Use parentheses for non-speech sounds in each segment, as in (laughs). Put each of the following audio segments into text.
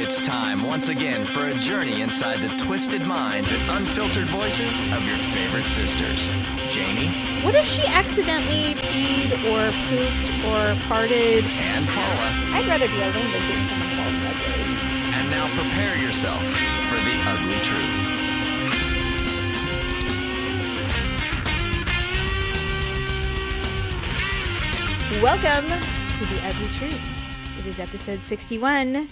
It's time once again for a journey inside the twisted minds and unfiltered voices of your favorite sisters. Jamie What if she accidentally peed or pooped or farted? and Paula. I'd rather be alone than date someone bald and ugly. And now prepare yourself for the ugly truth. Welcome to The Ugly Truth. It is episode 61.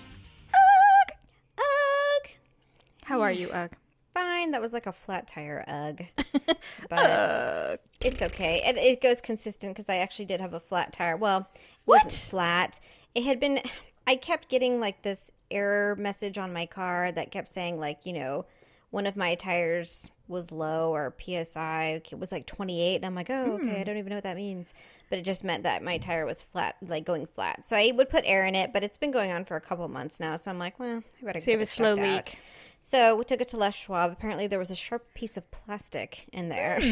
Are you, Ugh? Fine. That was like a flat tire ugh. (laughs) But it's okay. It, it goes consistent because I actually did have a flat tire. Well, it What? wasn't flat. It had been. I kept getting like this error message on my car that kept saying like you know one of my tires was low or psi it was like 28 and i'm like oh okay i hmm. don't even know what that means but it just meant that my tire was flat like going flat so i would put air in it but it's been going on for a couple months now so i'm like well i better So get have a slow leak. out. So we took it to Les Schwab. Apparently, there was a sharp piece of plastic in there, hmm.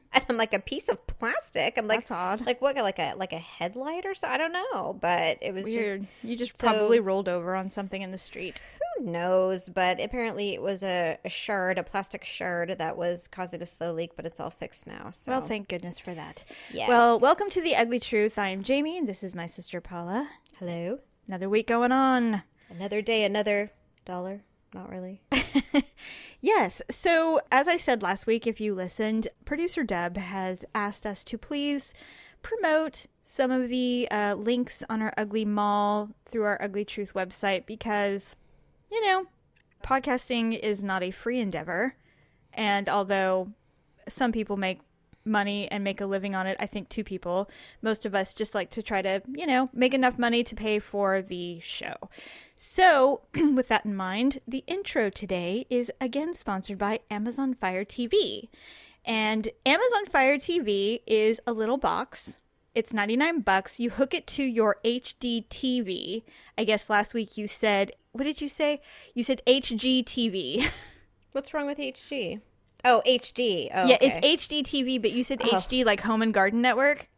(laughs) and I'm like, a piece of plastic. I'm like. That's odd. Like what? Like a like a headlight or so? I don't know, but it was Weird. just you just so- probably rolled over on something in the street. who knows. But apparently, it was a, a shard, a plastic shard that was causing a slow leak. But it's all fixed now. So Well, thank goodness for that. Yes. Well, welcome to The Ugly Truth. I am Jamie, and this is my sister Paula. hello, Another week going on. another day, another dollar. Not really. (laughs) Yes. So, as I said last week, if you listened, producer Deb has asked us to please promote some of the uh, links on our Ugly Mall through our Ugly Truth website because, you know, podcasting is not a free endeavor. And although some people make money and make a living on it, I think two people, most of us just like to try to, you know, make enough money to pay for the show. So, (clears throat) with that in mind, the intro today is again sponsored by Amazon Fire TV. And Amazon Fire TV is a little box. It's 99 bucks. You hook it to your HD TV. I guess last week you said, what did you say? You said HGTV. (laughs) What's wrong with HG? Oh, HD. Oh, yeah, okay. it's HD TV, but you said oh. HD like Home and Garden Network.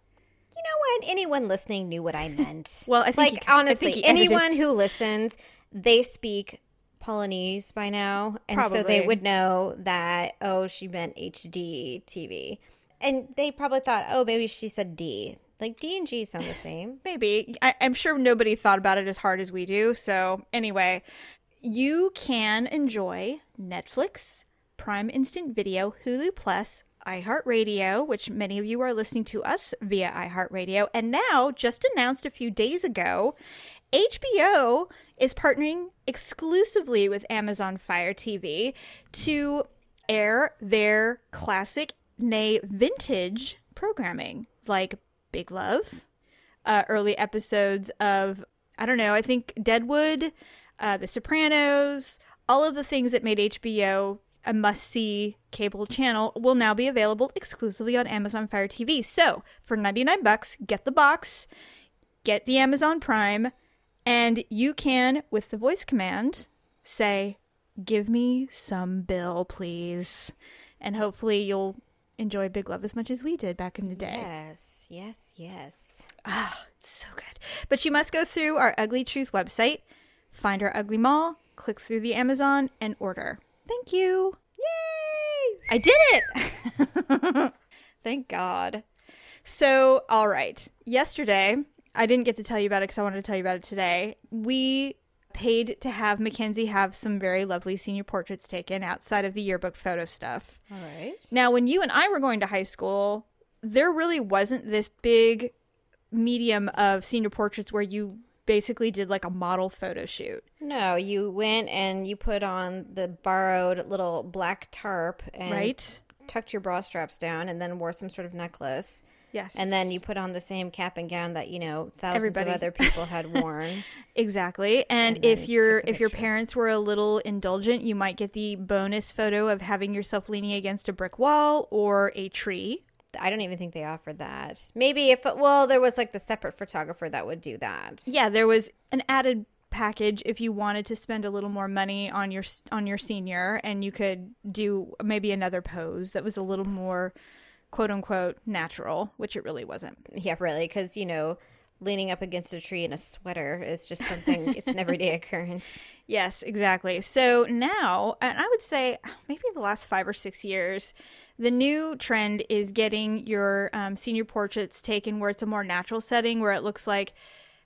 You know what? Anyone listening knew what I (laughs) meant. Well, I think like he- I honestly, he anyone who listens, they speak Polynese by now, and so they would know that. Oh, she meant HD TV, and they probably thought, oh, maybe she said D. Like D and G sound the same. (sighs) Maybe. I, I'm sure nobody thought about it as hard as we do. So, anyway, you can enjoy Netflix, Prime Instant Video, Hulu Plus, iHeartRadio, which many of you are listening to us via iHeartRadio, and now, just announced a few days ago, HBO is partnering exclusively with Amazon Fire TV to air their classic, nay, vintage programming like Big Love, uh, early episodes of, I don't know, I think Deadwood, uh, The Sopranos, all of the things that made HBO a must see cable channel will now be available exclusively on Amazon Fire TV. So for 99 bucks, get the box, get the Amazon Prime, and you can, with the voice command, say, Give me some bill, please. And hopefully you'll enjoy Big Love as much as we did back in the day. Yes, yes, yes. Ah, it's so good. But you must go through our Ugly Truth website, find our Ugly Mall, click through the Amazon, and order. Thank you. Yay! I did it! (laughs) Thank God. So, all right. Yesterday, I didn't get to tell you about it because I wanted to tell you about it today. We paid to have Mackenzie have some very lovely senior portraits taken outside of the yearbook photo stuff. All right. Now, when you and I were going to high school, there really wasn't this big medium of senior portraits where you basically did like a model photo shoot. No, you went and you put on the borrowed little black tarp and Right? tucked your bra straps down and then wore some sort of necklace. Yes. And then you put on the same cap and gown that, you know, thousands Everybody. of other people had (laughs) worn. Exactly. And, And if your if your parents were a little indulgent, you might get the bonus photo of having yourself leaning against a brick wall or a tree. I don't even think they offered that. Maybe if, well, there was like the separate photographer that would do that. Yeah, there was an added package if you wanted to spend a little more money on your on your senior and you could do maybe another pose that was a little more quote unquote natural, which it really wasn't. Yeah, really. Because, you know, leaning up against a tree in a sweater is just something, it's an everyday (laughs) occurrence. Yes, exactly. So now, and I would say maybe the last five or six years, the new trend is getting your um, senior portraits taken where it's a more natural setting, where it looks like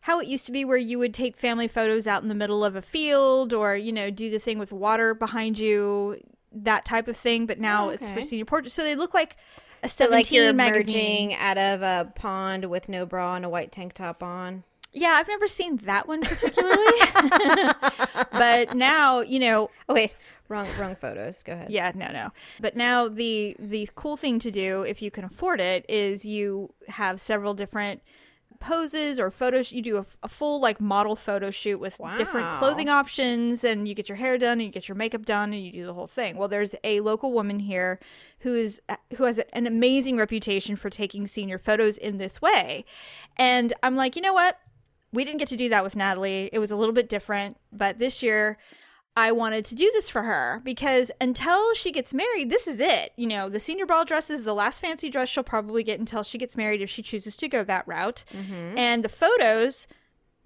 how it used to be, where you would take family photos out in the middle of a field or, you know, do the thing with water behind you, that type of thing. But now Oh, it's for senior portraits. So they look like a So like you're magazine. emerging out of a pond with no bra and a white tank top on. Yeah, I've never seen that one particularly. (laughs) but now, you know, Oh wait, wrong wrong photos. Go ahead. Yeah, no, no. But now the the cool thing to do if you can afford it is you have several different poses or photos. You do a, a full like model photo shoot with different clothing options, and you get your hair done and you get your makeup done and you do the whole thing. Well, there's a local woman here who is who has an amazing reputation for taking senior photos in this way, and I'm like, you know what? We didn't get to do that with Natalie. It was a little bit different, but this year I wanted to do this for her because until she gets married, this is it. You know, the senior ball dress is the last fancy dress she'll probably get until she gets married if she chooses to go that route. Mm-hmm. And the photos,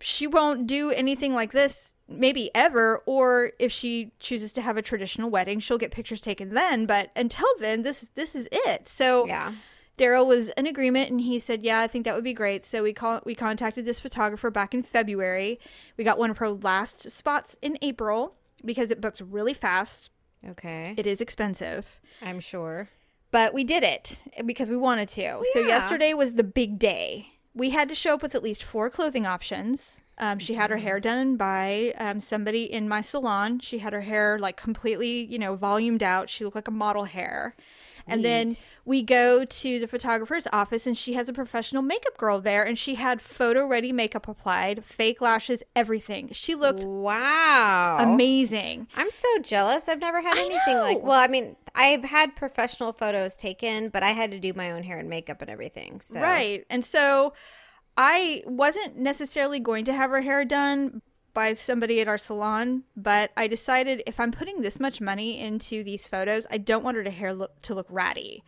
she won't do anything like this maybe ever or if she chooses to have a traditional wedding she'll get pictures taken then but until then this this is it so Yeah. Daryl was in agreement and he said, "Yeah, I think that would be great." So we call we contacted this photographer back in February. We got one of her last spots in April because it books really fast. Okay. It is expensive, I'm sure. but we did it because we wanted to. So yeah. yesterday was the big day. We had to show up with at least four clothing options. Um, she had her hair done by um, somebody in my salon. She had her hair like completely, you know, volumed out. She looked like a model hair. And then we go to the photographer's office, and she has a professional makeup girl there, and she had photo ready makeup applied, fake lashes, everything. She looked Wow. amazing. I'm so jealous. I've never had anything like. Well, I mean, I've had professional photos taken, but I had to do my own hair and makeup and everything. So Right. And so I wasn't necessarily going to have her hair done by somebody at our salon, but I decided if I'm putting this much money into these photos, I don't want her to hair look to look ratty.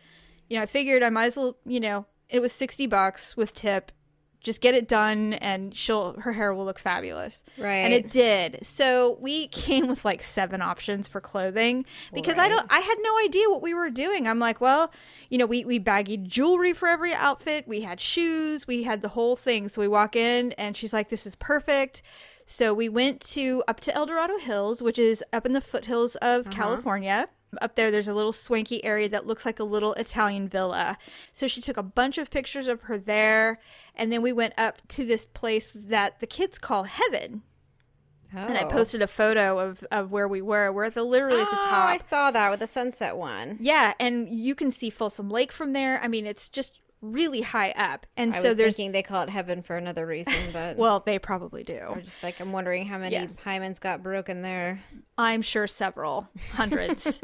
You know, I figured I might as well, you know, it was 60 bucks with tip. Just get it done and she'll her hair will look fabulous. Right. And it did. So we (laughs) came with like seven options for clothing because I don't I had no idea what we were doing. I'm like, well, you know, we we baggied jewelry for every outfit. We had shoes, we had the whole thing. So we walk in and she's like, This is perfect. So we went to up to El Dorado Hills, which is up in the foothills of uh-huh. California. Up there, there's a little swanky area that looks like a little Italian villa. So she took a bunch of pictures of her there. And then we went up to this place that the kids call heaven. And I Oh. posted a photo of, of where we were. We're at the literally at the top. Oh, top. I saw that with the sunset one. Yeah, and you can see Folsom Lake from there. I mean, it's just really high up. And I so was there's thinking they call it heaven for another reason, (laughs) but well, they probably do. was just like, I'm wondering how many Yes. hymens got broken there. I'm sure several hundreds.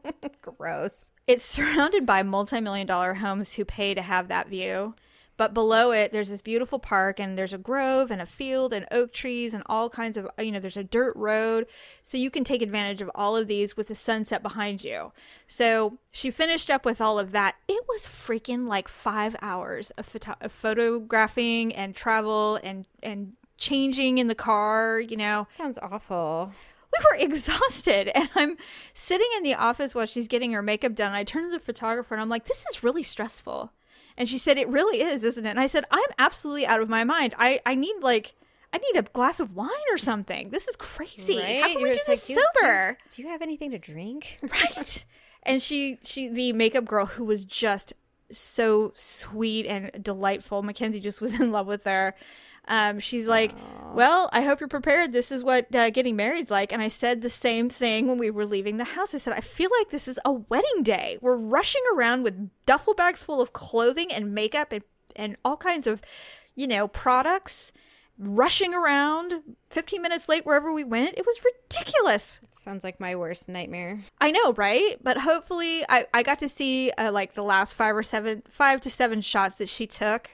(laughs) Gross. it's surrounded by multi-million dollar homes who pay to have that view. But below it, there's this beautiful park, and there's a grove and a field and oak trees and all kinds of, you know, there's a dirt road. So you can take advantage of all of these with the sunset behind you. So she finished up with all of that. It was freaking like five hours of, photo- of photographing and travel and, and changing in the car, you know Sounds awful. we were (laughs) exhausted and i'm sitting in the office while she's getting her makeup done i turn to the photographer and i'm like this is really stressful and she said it really is isn't it? And i said i'm absolutely out of my mind. I i need like i need a glass of wine or something. This is crazy. How can we You're do just this like, "Do- do- sober? Do you have anything to drink? (laughs) right. And she she the makeup girl who was just so sweet and delightful mackenzie just was (laughs) in love with her um, she's like well i hope you're prepared this is what uh, getting married's like and i said the same thing when we were leaving the house i said i feel like this is a wedding day we're rushing around with duffel bags full of clothing and makeup and, and all kinds of you know products rushing around 15 minutes late wherever we went it was ridiculous Sounds like my worst nightmare. I know, right? But hopefully, I, I got to see uh, like the last five or seven, five to seven shots that she took.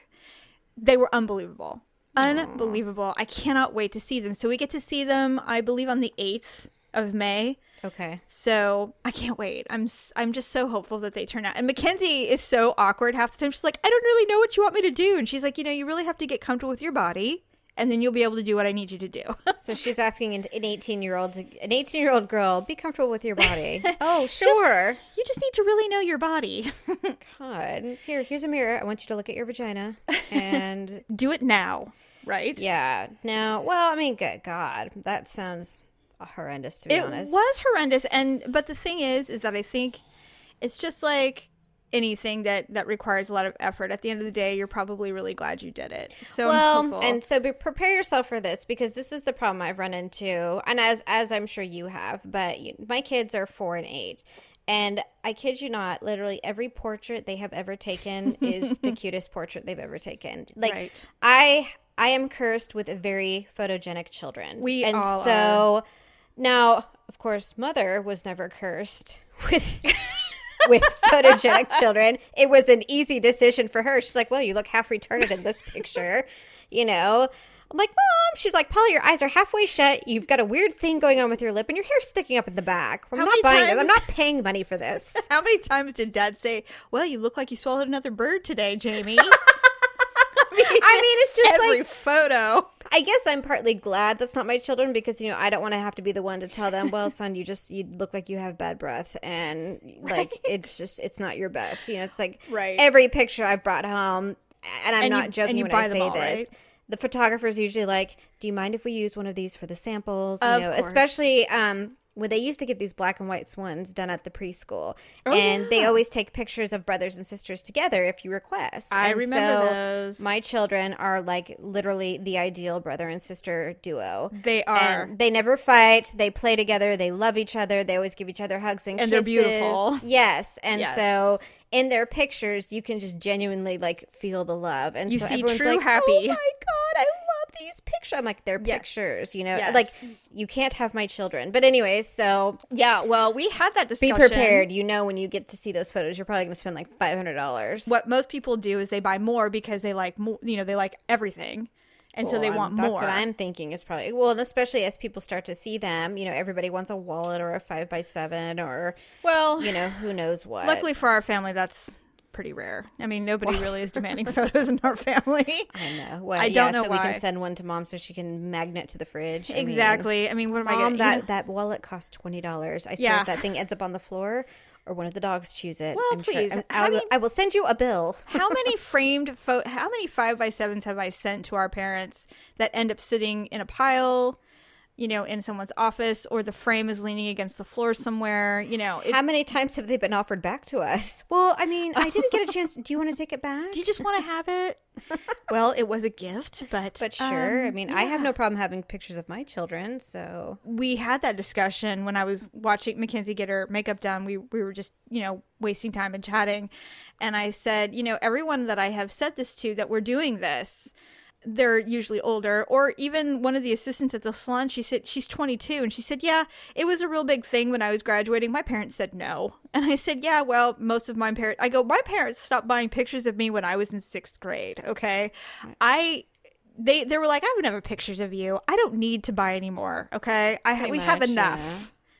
They were unbelievable. Unbelievable. I cannot wait to see them. So we get to see them, I believe, on the 8th of May. Okay. So I can't wait. I'm I'm just so hopeful that they turn out. And Mackenzie is so awkward half the time. She's like, I don't really know what you want me to do. And she's like, you know, you really have to get comfortable with your body, and then you'll be able to do what I need you to do. (laughs) So she's asking an 18 year old, an 18 year old girl, be comfortable with your body. (laughs) oh, sure. you just need to really know your body. (laughs) God. Here, here's a mirror. I want you to look at your vagina. And do it now, right? yeah, Now, Well, I mean, good God, that sounds horrendous to be it honest. It was horrendous and but the thing is is that i think it's just like anything that that requires a lot of effort at the end of the day you're probably really glad you did it so well, and so be, prepare yourself for this because this is the problem I've run into, and as as I'm sure you have. But you, my kids are four and eight, and I kid you not, literally every portrait they have ever taken is the (laughs) cutest portrait they've ever taken. Like Right. I I am cursed with very photogenic children. We and all so now, of course, mother was never cursed (laughs) with. With photogenic children, it was an easy decision for her. She's like, "Well, you look half retarded in this picture," you know. I'm like, "Mom," she's like, "Polly, your eyes are halfway shut. You've got a weird thing going on with your lip, and your hair's sticking up in the back. I'm How not buying this. times- I'm not paying money for this." (laughs) how many times did dad say well you look like you swallowed another bird today jamie (laughs) I mean, it's just like every like photo I guess I'm partly glad that's not my children because you know I don't want to have to be the one to tell them, (laughs) well, son, you just you look like you have bad breath, and like it's just it's not your best. You know, it's like Right. every picture I've brought home, and I'm And you- not joking you when buy I say all, this. right? The photographer's usually like, "Do you mind if we use one of these for the samples?" You Of know, course. especially um, when they used to get these black and white swans done at the preschool, Oh, and they always take pictures of brothers and sisters together if you request. I And remember so those. My children are like literally the ideal brother and sister duo. They are. And they never fight. They play together. They love each other. They always give each other hugs and kisses. And they're beautiful. Yes. And Yes. so in their pictures, you can just genuinely like feel the love. And You so see everyone's true like, happy. Oh my god, I these pictures. I'm like, they're Yes. pictures. You know, Yes. like you can't have my children. But anyways, so yeah well we had that discussion. be prepared. You know, when you get to see those photos, you're probably going to spend like five hundred dollars. what most people do is they buy more because they like more you know they like everything and so they want that's more what I'm thinking is probably well, and especially as people start to see them, you know, everybody wants a wallet or a five by seven or well you know who knows what. Luckily for our family, that's pretty rare. I mean, nobody really is demanding (laughs) photos in our family. I know. Well, I yeah, don't know so we can send one to mom so she can magnet to the fridge. I mean, exactly. I mean, what am I mom, going that to that wallet costs twenty dollars. I swear, Yeah. if that thing ends up on the floor or one of the dogs chews it, Well, I'm please. I'm- I mean- I will send you a bill. How many (laughs) framed photo? How many five by sevens have I sent to our parents that end up sitting in a pile? You know, in someone's office, or the frame is leaning against the floor somewhere. You know, it, How many times have they been offered back to us? Well, I mean, I didn't get a chance. Do you want to take it back? do you just want to have it? (laughs) well, it was a gift, but But sure. I um, mean, I have no problem having pictures of my children. So we had that discussion when I was watching Mackenzie get her makeup done. We we were just you know wasting time and chatting, and I said, you know, everyone that I have said this to that we're doing this, they're usually older, or even one of the assistants at the salon. She said she's 22, and she said, yeah, it was a real big thing when I was graduating. My parents said no, and I said, yeah, well, most of my parents. I go, my parents stopped buying pictures of me when I was in sixth grade. Okay, I they they were like, I would never pictures of you. I don't need to buy anymore. Okay, I Pretty we have enough. yeah.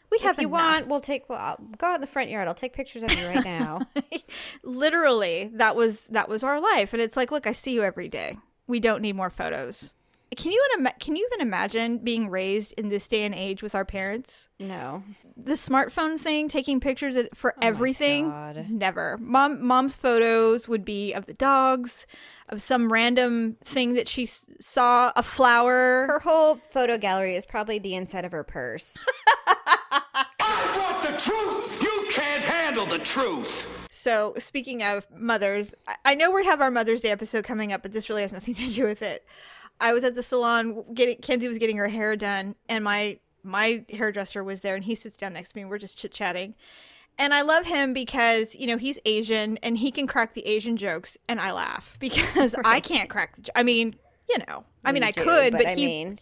We have if you enough. want, we'll take. Well, I'll go out in the front yard. I'll take pictures of you right now. (laughs) Literally, that was that was our life, and it's like, look, I see you every day. We don't need more photos. Can you can you even imagine being raised in this day and age with our parents? no, The smartphone thing, taking pictures of- for oh everything, Oh God. never. Mom, mom's photos would be of the dogs, of some random thing that she saw, a flower. her whole photo gallery is probably the inside of her purse. (laughs) (laughs) I want the truth. You can't handle the truth. So, speaking of mothers, I- know we have our Mother's Day episode coming up, but this really has nothing to do with it. I was at the salon getting Kenzie was getting her hair done, and my my hairdresser was there, and he sits down next to me. and We're just chit chatting, and I love him because you know he's Asian and he can crack the Asian jokes, and I laugh (laughs) because I can't crack. the I mean, you know, I mean, You I do, could, but, I he mean,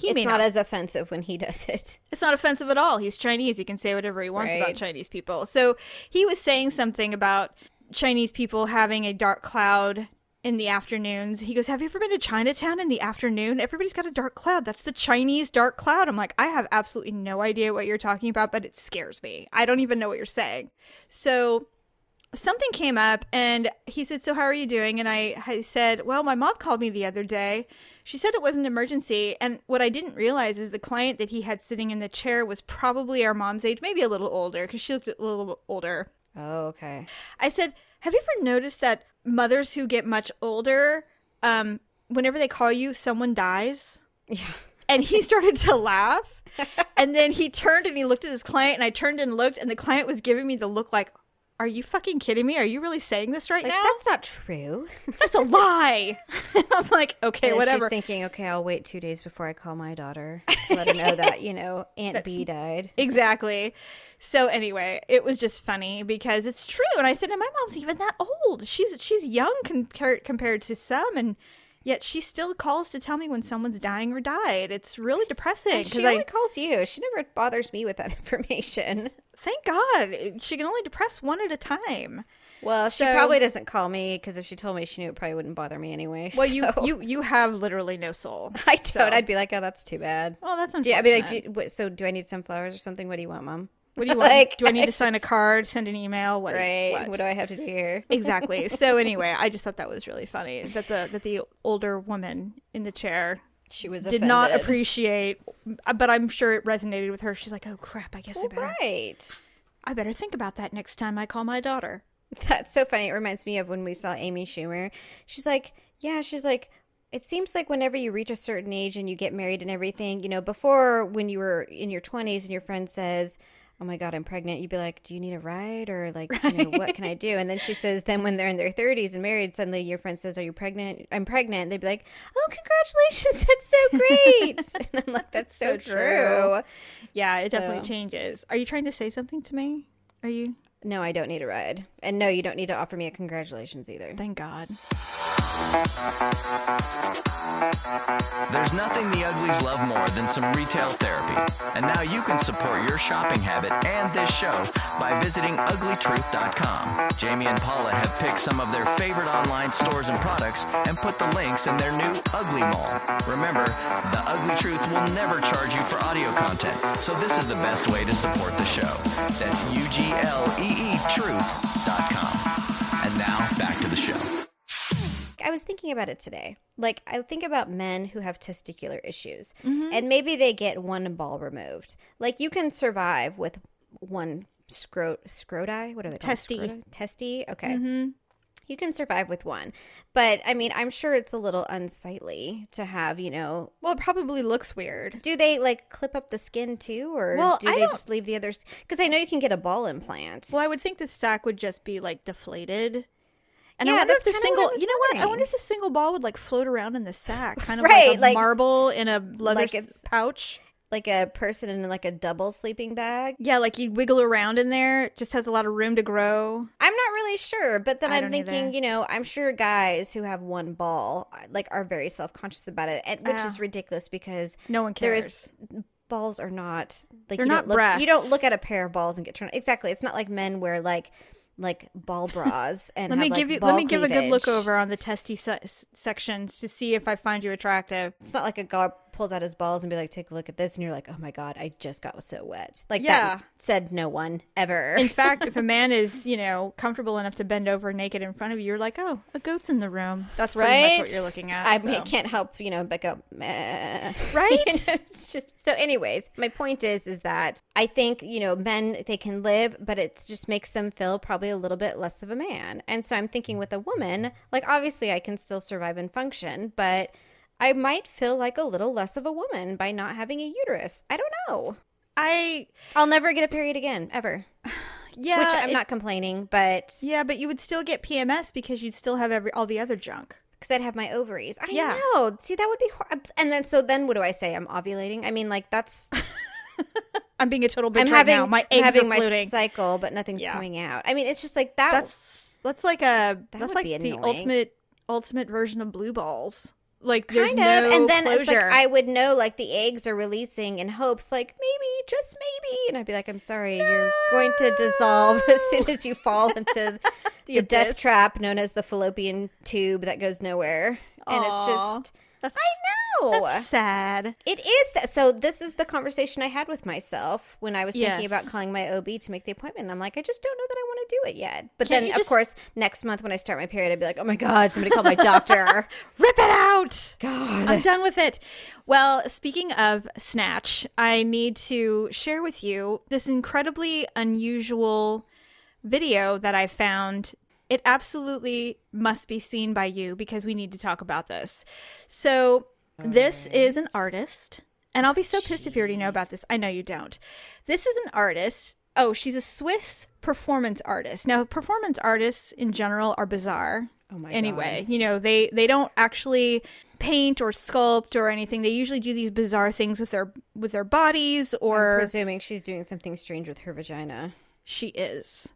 he it's may not not. as offensive when he does it. (laughs) It's not offensive at all. He's Chinese. He can say whatever he wants about Chinese people. So he was saying something about Chinese people having a dark cloud in the afternoons. He goes, Have you ever been to Chinatown in the afternoon? Everybody's got a dark cloud. That's the Chinese dark cloud. I'm like, I have absolutely no idea what you're talking about, but it scares me. I don't even know what you're saying. So something came up and he said, So how are you doing? And I, I said, Well, my mom called me the other day. She said it was an emergency. And what I didn't realize is the client that he had sitting in the chair was probably our mom's age, maybe a little older, because she looked a little older. Oh, okay. I said, Have you ever noticed that mothers who get much older, um, whenever they call you, someone dies? Yeah. And he started to laugh. (laughs) and then he turned and he looked at his client, and I turned and looked, and the client was giving me the look like, Are you fucking kidding me? Are you really saying this right Like, now? that's not true. (laughs) That's a lie. (laughs) I'm like, Okay, And whatever. She's thinking, okay, I'll wait two days before I call my daughter to let her know that you know (laughs) Aunt B died. exactly. So anyway, it was just funny because it's true. And I said, and my mom's even that old. She's she's young compared compared to some, and yet she still calls to tell me when someone's dying or died. It's really depressing And she I only calls you. She never bothers me with that information. Thank God eh, she can only depress one at a time. Well, she probably doesn't call me because if she told me, she knew it probably wouldn't bother me anyway. Well, you so- you you have literally no soul. (laughs) I don't. So- I'd be like, oh, that's too bad. Well, that's Do you, I'd be like, do you, what, so do I need sunflowers or something? What do you want, mom? What do you want? (laughs) Like, do I need to sign a card, send an email? What? Right. what? What? do I have to do here? (laughs) exactly. So anyway, I just thought that was really funny that the that the older woman in the chair She was did not appreciate, uh, but I'm sure it resonated with her. She's like, "Oh crap! I guess I better right. I better think about that next time I call my daughter." (laughs) That's so funny. It reminds me of when we saw Amy Schumer. She's like, yeah, she's like, it seems like whenever you reach a certain age and you get married and everything, you know, before when you were in your 20s and your friend says, oh my God, I'm pregnant, you'd be like, do you need a ride? Or like, you know, what can I do? And then she says, then when they're in their 30s and married, suddenly your friend says, are you pregnant? I'm pregnant. They'd be like, oh, congratulations. (laughs) That's so great. (laughs) and I'm like, that's so, so true. true. Yeah, it definitely changes. Are you trying to say something to me? Are you? No, I don't need a ride. And no, you don't need to offer me a congratulations either. Thank God. There's nothing the uglies love more than some retail therapy. And now you can support your shopping habit and this show by visiting uglytruth.com. Jamie and Paula have picked some of their favorite online stores and products and put the links in their new Ugly Mall. Remember, the Ugly Truth will never charge you for audio content, so this is the best way to support the show. That's U G L E E truth.com. And now back to the show. I was thinking about it today. Like, I think about men who have testicular issues, mm-hmm. and maybe they get one ball removed. Like, you can survive with one scrot scroti. What are they? called? Testy. Scroti? Testy. Okay. Mm-hmm. You can survive with one, but I mean, I'm sure it's a little unsightly to have. You know, Well, it probably looks weird. do they like clip up the skin too, or Well, do I they don't- just leave the others? Because I know you can get a ball implant. Well, I would think the sack would just be like deflated. And I Yeah, wonder if that's the single, you know what? I wonder if the single ball would like float around in the sack, (laughs) kind of Right, like a like- marble in a leather like pouch. Like a person in like a double sleeping bag. Yeah, like you'd wiggle around in there. It just has a lot of room to grow. I'm not really sure, but then I I'm thinking, either. you know, I'm sure guys who have one ball like are very self conscious about it, and which is ridiculous because No one there cares. is balls are not like They're you not don't look you don't look at a pair of balls and get turned exactly. It's not like men wear like like ball (laughs) bras and Let me have, like, give you. Let me give a good look over on the testy se- sections to see if I find you attractive. It's not like a guy pulls out his balls and be like, "Take a look at this," and you're like, "Oh my god, I just got so wet." Like Yeah. that said no one ever. In (laughs) fact, if a man is, you know, comfortable enough to bend over naked in front of you, you're like, oh, a goat's in the room. That's pretty right? much what you're looking at. I so. can't help, you know, but go, meh. (laughs) Right? You know, it's just so. Anyways, my point is, is that I think you know, men they can live, but it just makes them feel probably a little bit less of a man. And so I'm thinking with a woman, like obviously I can still survive and function, but I might feel like a little less of a woman by not having a uterus. I don't know. I I'll never get a period again, ever. (sighs) yeah, Which I'm it- not complaining, but Yeah, but you would still get PMS because you'd still have every all the other junk. because I'd have my ovaries. I Yeah. know. See, that would be hor- and then so then what do I say? I'm ovulating. I mean, like that's (laughs) I'm being a total bitch I'm right having now. My I'm eggs having are my floating. cycle, but nothing's Yeah. coming out. I mean, it's just like that. That's that's like a that's would like the ultimate ultimate version of blue balls. Like there's kind of. No and then closure. it's like i would know like the eggs are releasing in hopes like maybe just maybe. And i'd be like i'm sorry you're going to dissolve (laughs) as soon as you fall into (laughs) the, death trap known as the fallopian tube that goes nowhere. And it's just That's i know that's sad. it is so this is the conversation i had with myself when i was thinking about calling my ob to make the appointment i'm like i just don't know that i want to do it yet but Can't then of just- course next month when i start my period i'd be like oh my god somebody call my doctor (laughs) Rip it out. god I'm done with it. Well, speaking of Snatch, I need to share with you this incredibly unusual video that I found. It absolutely must be seen by you because we need to talk about this. So, this is an artist, and I'll be so pissed if you already know about this. I know you don't. This is an artist. Oh, she's a Swiss performance artist. Now, performance artists in general are bizarre. Oh my anyway, you know, they they don't actually paint or sculpt or anything. They usually do these bizarre things with their with their bodies or presuming she's doing something strange with her vagina she is.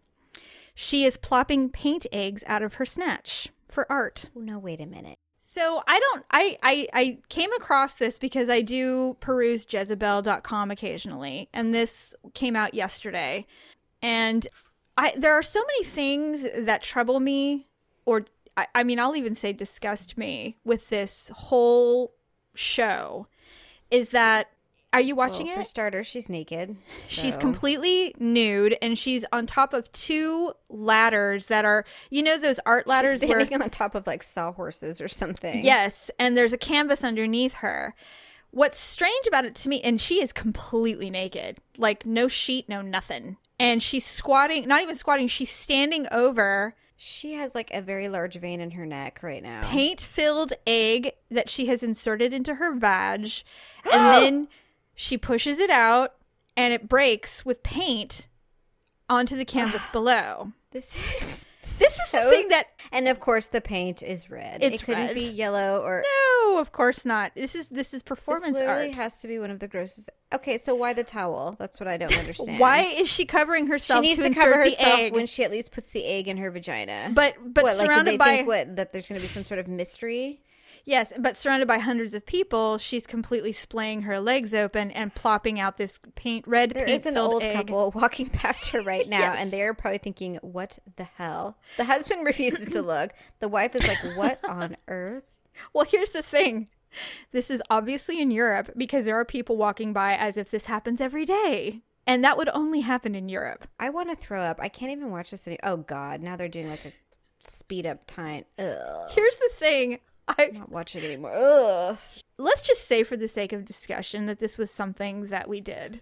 She is plopping paint eggs out of her snatch for art. oh no wait a minute So I don't I, I I came across this because I do peruse Jezebel.com occasionally and this came out yesterday. And I there are so many things that trouble me or I, I mean I'll even say disgust me with this whole show is that are you watching well, it? for starters she's naked She's completely nude and she's on top of two ladders that are you know those art ladders she's where standing on top of like sawhorses or something Yes, and there's a canvas underneath her. What's strange about it to me, and she is completely naked, like no sheet, no nothing. And she's squatting, not even squatting, she's standing over she has like a very large vein in her neck right now paint filled egg that she has inserted into her vag. (gasps) And then she pushes it out and it breaks with paint onto the canvas (sighs) below. this is This is the thing that and of course the paint is red it couldn't red. be yellow or no, of course not. This is this is this performance literally art. has to be one of the grossest okay so why the towel that's what i don't (laughs) understand Why is she covering herself? she needs to, to, cover herself when she at least puts the egg in her vagina but but what, like, surrounded they by think what that there's going to be some sort of mystery yes, but surrounded by hundreds of people, she's completely splaying her legs open and plopping out this paint red There paint is an old egg. couple (laughs) walking past her right now, Yes. and they're probably thinking, "What the hell?" The husband (laughs) refuses to look. The wife is like, "What (laughs) on earth?" Well, here's the thing. This is obviously in Europe because there are people walking by as if this happens every day. And that would only happen in Europe. I want to throw up. I can't even watch this. Any- oh God! Now they're doing like a speed up time. Ugh, Here's the thing. I not watching it anymore. Ugh. let's just say for the sake of discussion that this was something that we did.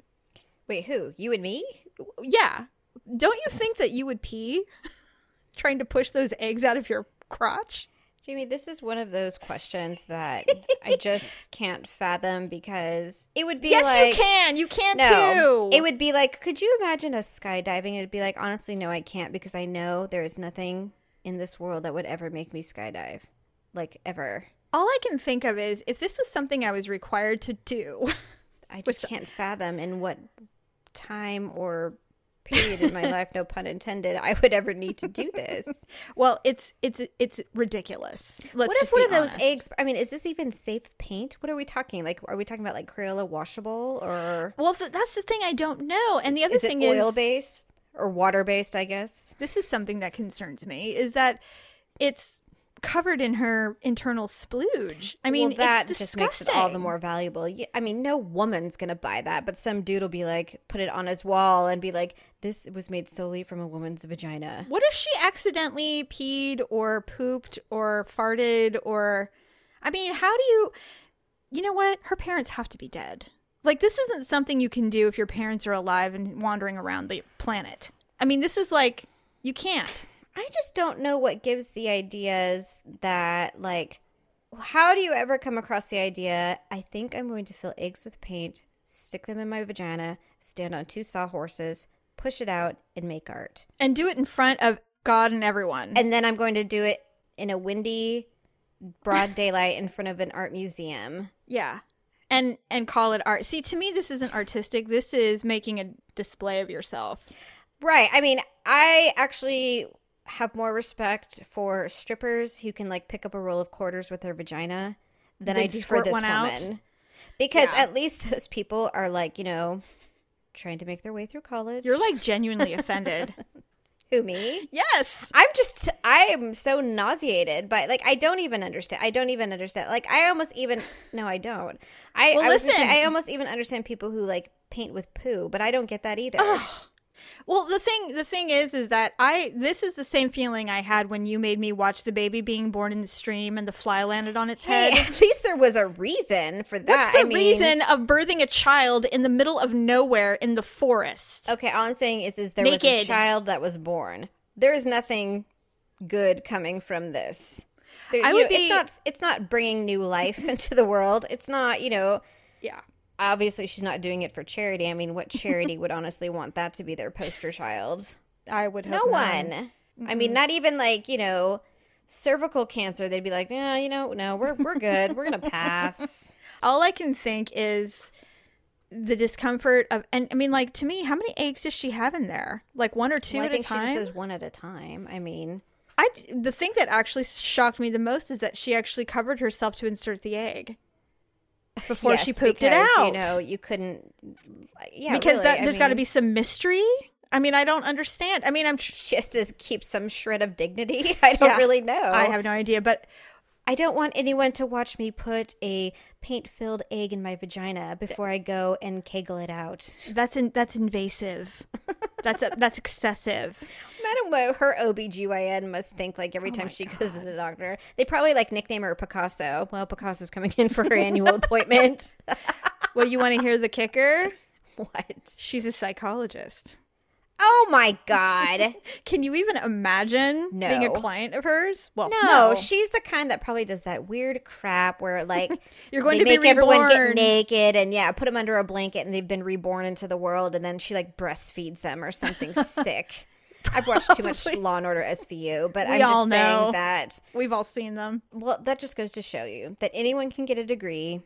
Wait, who? You and me? Yeah. Don't you think that you would pee (laughs) trying to push those eggs out of your crotch? Jamie, this is one of those questions that I (laughs) just can't fathom because it would be yes, like you can. You can No, too. it would be like, could you imagine us skydiving? It'd be like, honestly, no, I can't because I know there is nothing in this world that would ever make me skydive, like ever. All I can think of is if this was something I was required to do. I (laughs) just can't fathom in what time or period in my (laughs) life, no pun intended, I would ever need to do this. (laughs) well, it's it's it's ridiculous. Let's what if one of those eggs? I mean, is this even safe paint? What are we talking? Like, are we talking about like Crayola washable or Well, th- that's the thing I don't know. And the other is thing oil is oil based or water based? I guess. this is something that concerns me is that it's covered in her internal splooge. I mean, well, that it's just makes it all the more valuable. I mean, no woman's gonna buy that, but some dude will be like, put it on his wall and be like, "This was made solely from a woman's vagina." What if she accidentally peed or pooped or farted or I mean, how do you You know what? Her parents have to be dead. Like this isn't something you can do if your parents are alive and wandering around the planet. I mean, this is like you can't. I just don't know what gives the ideas that like. How do you ever come across the idea? I think I'm going to fill eggs with paint, stick them in my vagina, stand on two sawhorses, push it out, and make art. And do it in front of God and everyone. And then I'm going to do it in a windy, broad (laughs) daylight in front of an art museum. yeah. And and call it art. See, to me this isn't artistic. This is making a display of yourself. Right. I mean, I actually have more respect for strippers who can like pick up a roll of quarters with their vagina than They'd I do for this one out? woman. Because Yeah. at least those people are like, you know, trying to make their way through college. You're like genuinely offended. (laughs) who me? yes. I'm just I am so nauseated by like I don't even understand. I don't even understand. Like I almost even no, I don't. I Well, I, gonna say, listen. I almost even understand people who like paint with poo, but I don't get that either. Well, the thing the thing is is that I this is the same feeling I had when you made me watch the baby being born in the stream and the fly landed on its Hey, head. at least there was a reason for that. What's the I mean, reason of birthing a child in the middle of nowhere in the forest? Okay, all I'm saying is, is there was a child that was born. There is nothing good coming from this. There, I would know, be- It's not. It's not bringing new life (laughs) into the world. It's not. You know. Yeah. Obviously, she's not doing it for charity. I mean, what charity would honestly want that to be their poster child? I would No one. I mean, not even like you know, cervical cancer. They'd be like, yeah, you know, no, we're we're good. We're gonna pass. (laughs) All I can think is the discomfort of and I mean like to me how many eggs does she have in there? Like one or two Well, I at think a she time? just says one at a time. I mean, I the thing that actually shocked me the most is that she actually covered herself to insert the egg before yes, she pooped it out. You know, you couldn't. Yeah, because really, that there's got to be some mystery. I mean, I don't understand. I mean, I'm tr- just to keep some shred of dignity. (laughs) I don't Yeah. really know. I have no idea, but I don't want anyone to watch me put a paint-filled egg in my vagina before I go and kegel it out. (laughs) that's in, that's invasive. that's a, that's excessive. Imagine what uh, her OBGYN must think like every oh time she goes to the doctor. They probably like nickname her Picasso. Well, Picasso's coming in for her annual appointment. (laughs) Well, you want to hear the kicker? (laughs) what? She's a psychologist. Oh my god. (laughs) Can you even imagine being a client of hers? Well, No, she's the kind that probably does that weird crap where like (laughs) You're going to be make everyone get naked and yeah, put them under a blanket and they've been reborn into the world and then she like breastfeeds them or something (laughs) sick. I've watched too much Law and Order SVU, but We I'm just all know. saying that we've all seen them. well, that just goes to show you that anyone can get a degree.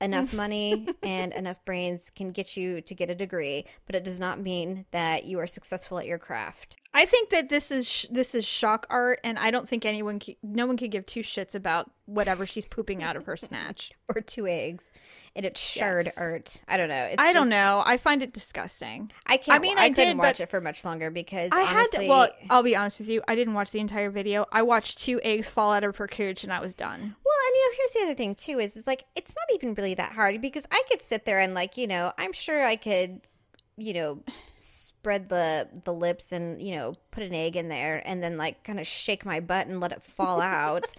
Enough (laughs) money and enough brains can get you to get a degree, but it does not mean that you are successful at your craft. I think that this is sh- this is shock art, and I don't think anyone, c- no one could give two shits about whatever she's pooping out of her snatch. (laughs) Or two eggs, and it's shard Yes. art. I don't know. It's I don't know. I find it disgusting. I can't. I mean, I, I couldn't did, watch it for much longer because I honestly, had to, well, I'll be honest with you. I didn't watch the entire video. I watched two eggs fall out of her cooch, and I was done. Well, and you know, here's the other thing too is is like it's not even really that hard because I could sit there and like you know I'm sure I could, you know, spread the the lips and you know put an egg in there and then like kind of shake my butt and let it fall out. (laughs)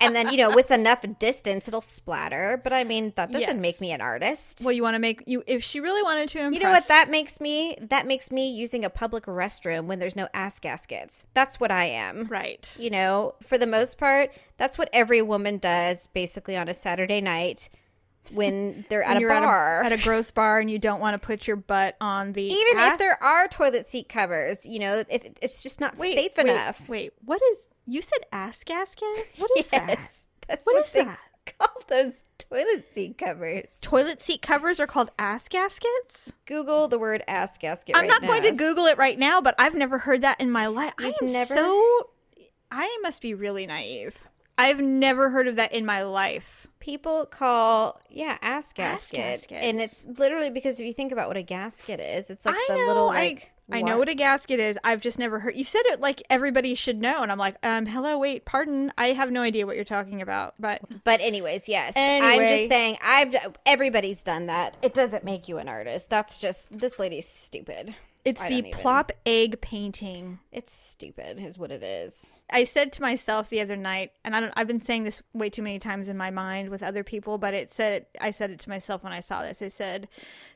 And then, you know, with enough distance, it'll splatter. But I mean, that doesn't make me an artist. Well, you want to make you if she really wanted to impress. You know what that makes me? That makes me using a public restroom when there's no ass gaskets. That's what I am. right? You know, for the most part, that's what every woman does basically on a Saturday night when they're at When a bar. at a, at a gross bar, and you don't want to put your butt on the Even ass- if there are toilet seat covers, you know, if it's just not wait, safe wait, enough. Wait, what is you said ass gasket? What is (laughs) that? yes, that's What what, is they that? (laughs) call those toilet seat covers. Toilet seat covers are called ass gaskets. Google the word ass gasket. I'm right not going to. Google it right now, but I've never heard that in my life. I You've am never- so. I must be really naive. I've never heard of that in my life. People call yeah ass Ass gasket, gaskets. and it's literally because if you think about what a gasket is, it's like I the know. little I- like I, know what a gasket is. I've just never heard. You said it like everybody should know, and I'm like, um, hello, wait, pardon. I have no idea what you're talking about, but But anyways, yes. I'm just saying I've everybody's done that. It doesn't make you an artist. That's just this lady's stupid. It's I the plop egg painting. It's stupid is what it is. I said to myself the other night, and I don't, I've been saying this way too many times in my mind with other people, but it said I said it to myself when I saw this. I said,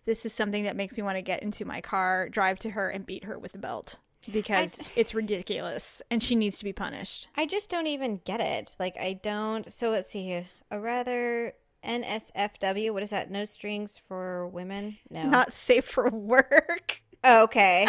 "This is something that makes me want to get into my car, drive to her, and beat her with a belt because it's ridiculous, and she needs to be punished." I just don't even get it. Like I don't so let's see here. A rather NSFW, what is that? No strings for women? No. Not safe for work. Oh, okay.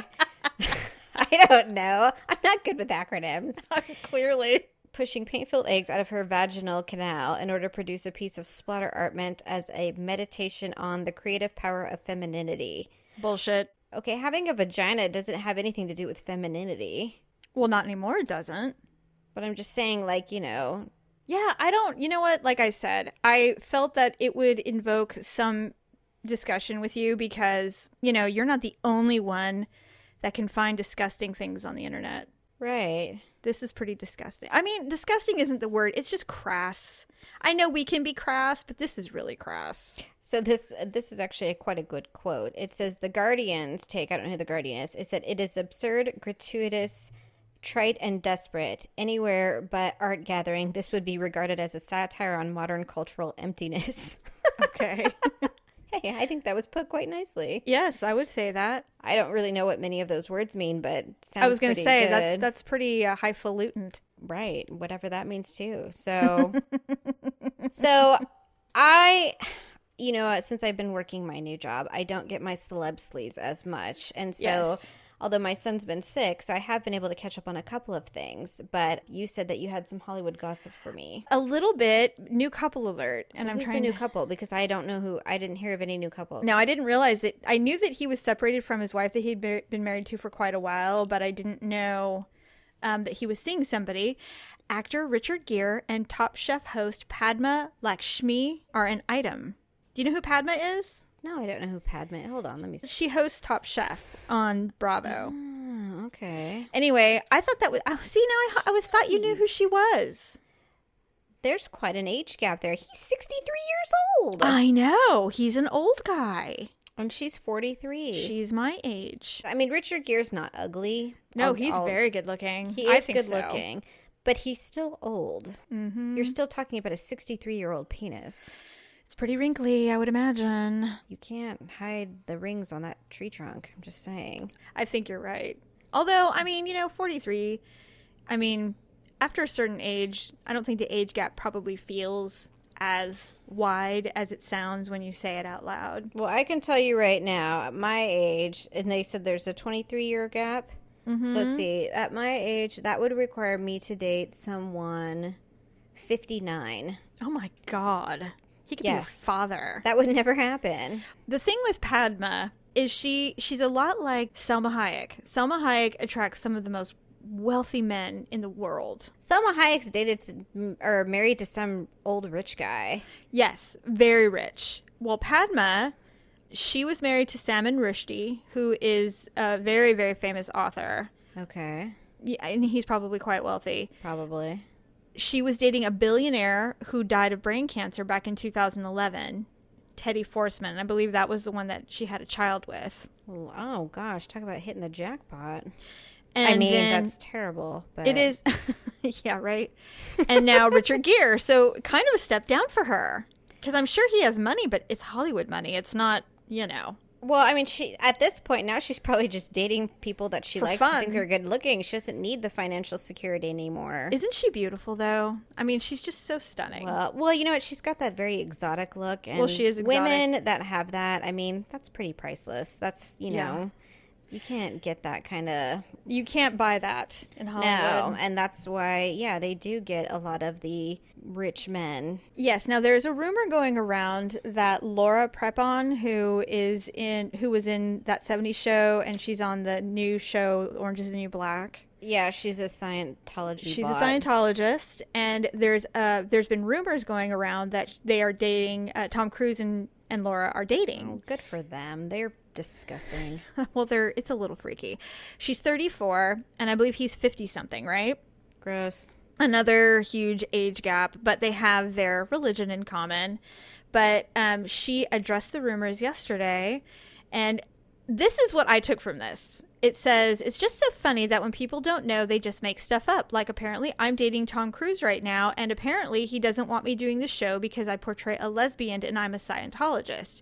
(laughs) I don't know. I'm not good with acronyms. (laughs) Clearly, Pushing paint-filled eggs out of her vaginal canal in order to produce a piece of splatter art meant as a meditation on the creative power of femininity. bullshit. Okay, having a vagina doesn't have anything to do with femininity. Well, not anymore. It doesn't. But I'm just saying, like, you know, Yeah, I don't, you know what? Like I said, I felt that it would invoke some discussion with you because, you know, you're not the only one that can find disgusting things on the internet. Right. This is pretty disgusting. I mean, disgusting isn't the word, it's just crass. I know we can be crass, but this is really crass. So this this is actually a, quite a good quote. It says the Guardian's take. I don't know who the Guardian is. It said it is absurd, gratuitous, trite, and desperate. Anywhere but art gathering, this would be regarded as a satire on modern cultural emptiness. (laughs) Okay. (laughs) (laughs) hey, I think that was put quite nicely. yes, I would say that. I don't really know what many of those words mean, but sounds I was going to say good. that's that's pretty uh, highfalutin. right, whatever that means too. So, (laughs) so I, you know, since I've been working my new job, I don't get my celeb sleaze as much, and so. Yes. Although my son's been sick, so I have been able to catch up on a couple of things. But you said that you had some Hollywood gossip for me. A little bit new couple alert, and I'm trying the new to. couple? Because I don't know who. I didn't hear of any new couples. No, I didn't realize that. I knew that he was separated from his wife that he'd been married to for quite a while, but I didn't know um, that he was seeing somebody. Actor Richard Gere and Top Chef host Padma Lakshmi are an item. Do you know who Padma is? No, I don't know who Padma. Hold on, let me. see. She hosts Top Chef on Bravo. Oh, okay. Anyway, I thought that was. Oh, see, now I, I was thought you knew who she was. There's quite an age gap there. He's 63 years old, I know. He's an old guy. and she's 43. She's my age. I mean, Richard Gere's not ugly. No, I'll- he's I'll- very good looking. He I is think good so. looking, but he's still old. Mm-hmm. You're still talking about a 63 year old penis. It's pretty wrinkly, I would imagine. You can't hide the rings on that tree trunk. I'm just saying. I think you're right. Although, I mean, you know, 43, I mean, after a certain age, I don't think the age gap probably feels as wide as it sounds when you say it out loud. Well, I can tell you right now, at my age, and they said there's a 23 year gap. So let's mm-hmm. see. At my age, that would require me to date someone 59. Oh my god. He could be your Yes. father. That would never happen. The thing with Padma is she she's a lot like Salma Hayek. Salma Hayek attracts some of the most wealthy men in the world. Salma Hayek's dated to, mm, or married to some old rich guy. Yes, very rich. Well, Padma, she was married to Salman Rushdie, who is a very, very famous author. Okay, Yeah, and he's probably quite wealthy. probably. She was dating a billionaire who died of brain cancer back in 2011, Teddy Forstmann. I believe that was the one that she had a child with. Oh gosh, talk about hitting the jackpot. And I mean, then- that's terrible. But It is, (laughs) yeah, right. And now Richard (laughs) Gere. So kind of a step down for her because I'm sure he has money, but it's Hollywood money. It's not, you know. Well, I mean, she at this point now she's probably just dating people that she For likes and fun. thinks are good looking. She doesn't need the financial security anymore. Isn't she beautiful though? I mean, she's just so stunning. well, well, you know what? She's got that very exotic look, and Well, she is exotic. women that have that. I mean, that's pretty priceless. That's you Yeah. You can't get that kind of you can't buy that in Hollywood. no, and that's why yeah, they do get a lot of the rich men. Yes. Now there's a rumor going around that Laura Prepon, who is in, who was in that '70s show, and she's on the new show Orange Is the New Black. Yeah, she's a Scientologist. She's bot. a Scientologist, and there's uh there's been rumors going around that they are dating. Uh, Tom Cruise and and Laura are dating. Good for them. They're disgusting. (laughs) well, they're it's a little freaky. She's 34, and I believe he's 50 something, right? Gross. another huge age gap, but they have their religion in common. But um, she addressed the rumors yesterday, and this is what I took from this. It says, It's just so funny that when people don't know, they just make stuff up. Like, apparently, I'm dating Tom Cruise right now, and apparently, he doesn't want me doing the show because I portray a lesbian and I'm a Scientologist.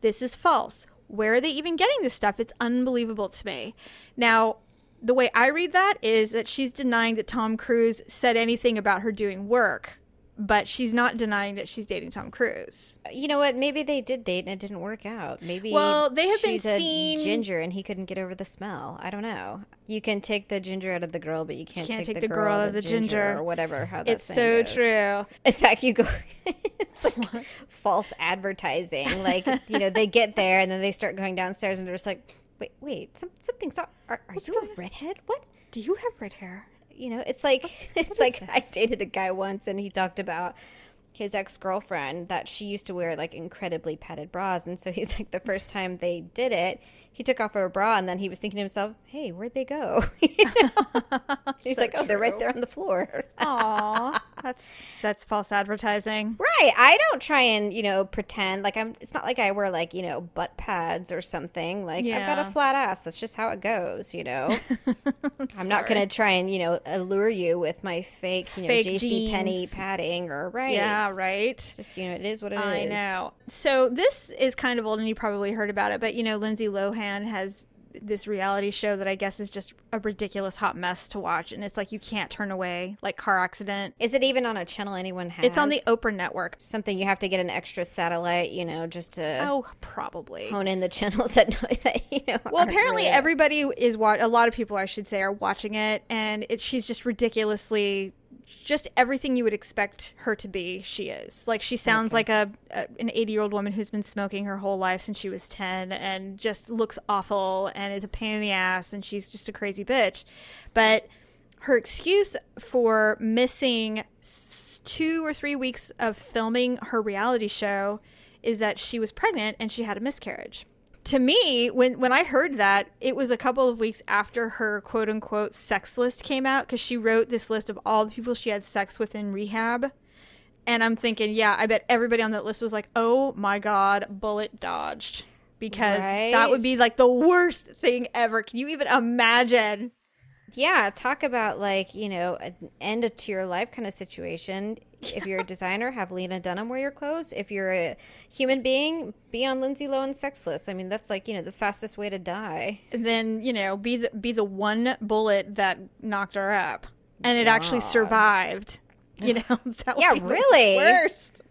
This is false. Where are they even getting this stuff? It's unbelievable to me. Now, the way I read that is that she's denying that Tom Cruise said anything about her doing work, but she's not denying that she's dating Tom Cruise. You know what? Maybe they did date and it didn't work out. Maybe Well, they have been seen- ginger and he couldn't get over the smell. I don't know. You can take the ginger out of the girl, but you can't, can't take, the, girl, out of the ginger, or whatever. How that It's so goes. true. In fact, you go. (laughs) it's like false advertising. Like you know, they get there and then they start going downstairs and they're just like, wait, wait, some, something's. Are, are you a redhead? What? Do you have red hair? You know, it's like (laughs) it's like I dated a guy once and he talked about his ex girlfriend that she used to wear like incredibly padded bras, and so he's like the first time they did it, he took off her bra, and then he was thinking to himself, "Hey, where'd they go?" (laughs) You know? (laughs) he's like, "Oh, they're right there on the floor." Aw, that's that's false advertising. Right. I don't try and, you know, pretend like I'm it's not like I wear like, you know, butt pads or something. Like I've got a flat ass. That's just how it goes, you know. (laughs) I'm not going to try and, you know, allure you with my fake, you know, Fake JC jeans. padding or right. Yeah, right. Just, you know, it is what it is. I know. So this is kind of old, and you probably heard about it. But you know, Lindsay Lohan has this reality show that I guess is just a ridiculous hot mess to watch, and it's like you can't turn away, like Car Accident. Is it even on a channel anyone has? It's on the Oprah network. something you have to get an extra satellite, you know, just to Oh, probably. hone in the channels (laughs) that, that you know. Well, apparently really- everybody is wa- a lot of people I should say are watching it and it she's just ridiculously just everything you would expect her to be she is. Like she sounds like a, a an 80-year-old woman who's been smoking her whole life since she was 10 and just looks awful and is a pain in the ass and she's just a crazy bitch. But her excuse for missing s- 2 or 3 weeks of filming her reality show is that she was pregnant and she had a miscarriage to me when when i heard that it was a couple of weeks after her quote unquote sex list came out because she wrote this list of all the people she had sex with in rehab. And i'm thinking yeah i bet everybody on that list was like oh my god bullet dodged. Because that would be like the worst thing ever. Can you even imagine yeah talk about like you know an end to your life kind of situation if you're a designer have lena dunham wear your clothes. If you're a human being be on lindsay lohan's sex list. I mean that's like you know the fastest way to die. And then you know be the be the one bullet that knocked her up. And it actually survived. You know (laughs) that Yeah, really? worst.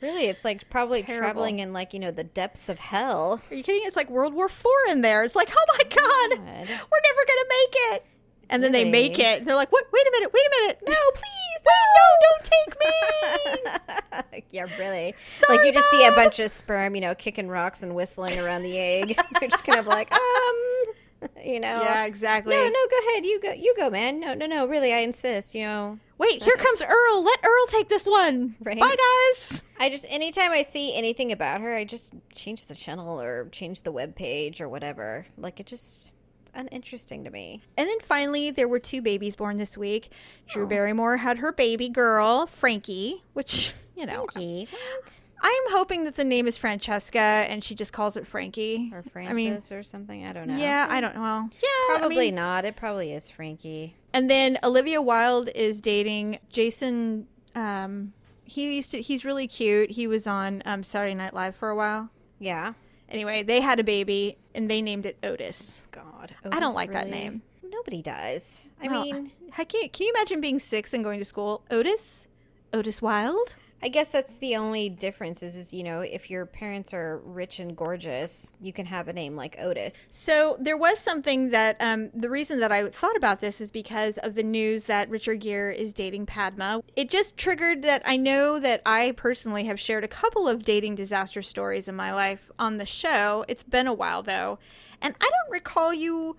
Really? It's like probably Terrible. traveling in like you know the depths of hell. Are you kidding? It's like World War Four in there. It's like, oh my god, God. we're never gonna make it. And then they make it. They're like, what? Wait a minute. Wait a minute. No, please. Wait, no, don't take me. (laughs) yeah really Sorry, like you just see a bunch of sperm you know kicking rocks and whistling around the egg (laughs) you're just kind of like um (laughs) you know yeah, exactly. no no go ahead you go you go man no no no really i insist you know Wait, here comes Earl. Let Earl take this one. Right. Bye, guys. I just anytime I see anything about her, I just change the channel or change the web page or whatever. Like it just uninteresting to me. And then finally, there were two babies born this week. Drew Barrymore had her baby girl, Frankie, which, you know, Frankie, what? I am hoping that the name is Francesca and she just calls it Frankie. Or Francis I mean, or something. I don't know. yeah, I don't know. Well, yeah, I Probably mean- not. It probably is Frankie. And then Olivia Wilde is dating Jason. Um, he used to. He's really cute. He was on um, Saturday Night Live for a while. Yeah. Anyway, they had a baby and they named it Otis. God. I oh, don't Otis, like that name. Nobody does. I Well, mean, how can you, can you imagine being six and going to school? Otis, Otis Wilde. I guess that's the only difference is, is you know, if your parents are rich and gorgeous, you can have a name like Otis. So there was something that um, the reason that I thought about this is because of the news that Richard Gere is dating Padma. It just triggered that I know that I personally have shared a couple of dating disaster stories in my life on the show. It's been a while though, and I don't recall you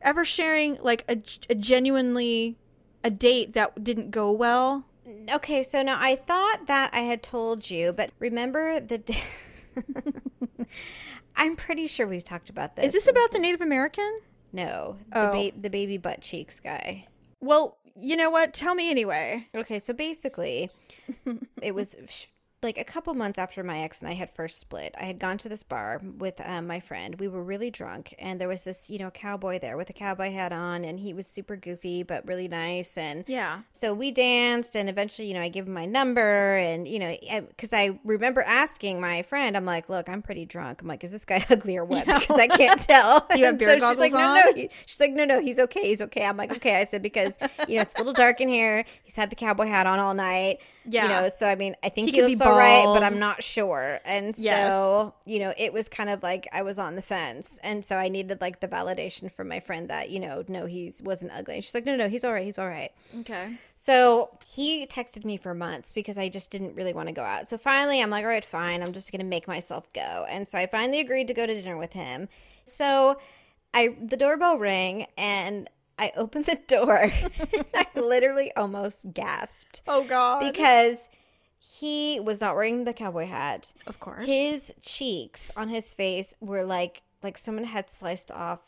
ever sharing like a, a genuinely a date that didn't go well. Okay, so now I thought that I had told you, but remember the. d- (laughs) I'm pretty sure we've talked about this. Is this about the Native American? no the Oh. ba- the baby butt cheeks guy? Well, you know what? Tell me anyway. Okay, so basically, (laughs) it was like a couple months after my ex and I had first split. I had gone to this bar with um, my friend. We were really drunk, and there was this, you know, cowboy there with a cowboy hat on, and he was super goofy but really nice. And Yeah. so we danced, and eventually, you know, I gave him my number, and you know, because I, remember asking my friend, I'm like, "Look, I'm pretty drunk. I'm like, is this guy (laughs) ugly or what? (laughs) Because I can't tell." (laughs) Do you have beer so she's like, goggles "No, no." He, she's like, "No, no, he's okay. He's okay." I'm like, "Okay." I said because you know it's a little dark in here. He's had the cowboy hat on all night. Yeah. You know, so I mean, I think He he, looks all right, but. I'm not sure. And Yes. so, you know, it was kind of like I was on the fence, and so I needed like the validation from my friend that you know, no, he's wasn't ugly. And she's like, "No, no, he's all right. He's all right." Okay. So he texted me for months because I just didn't really want to go out. So finally, I'm like, all right, fine. I'm just going to make myself go. And so I finally agreed to go to dinner with him. So I the doorbell rang and I opened the door. (laughs) I literally almost gasped Oh God. because he was not wearing the cowboy hat. of course. His cheeks on his face were like like someone had sliced off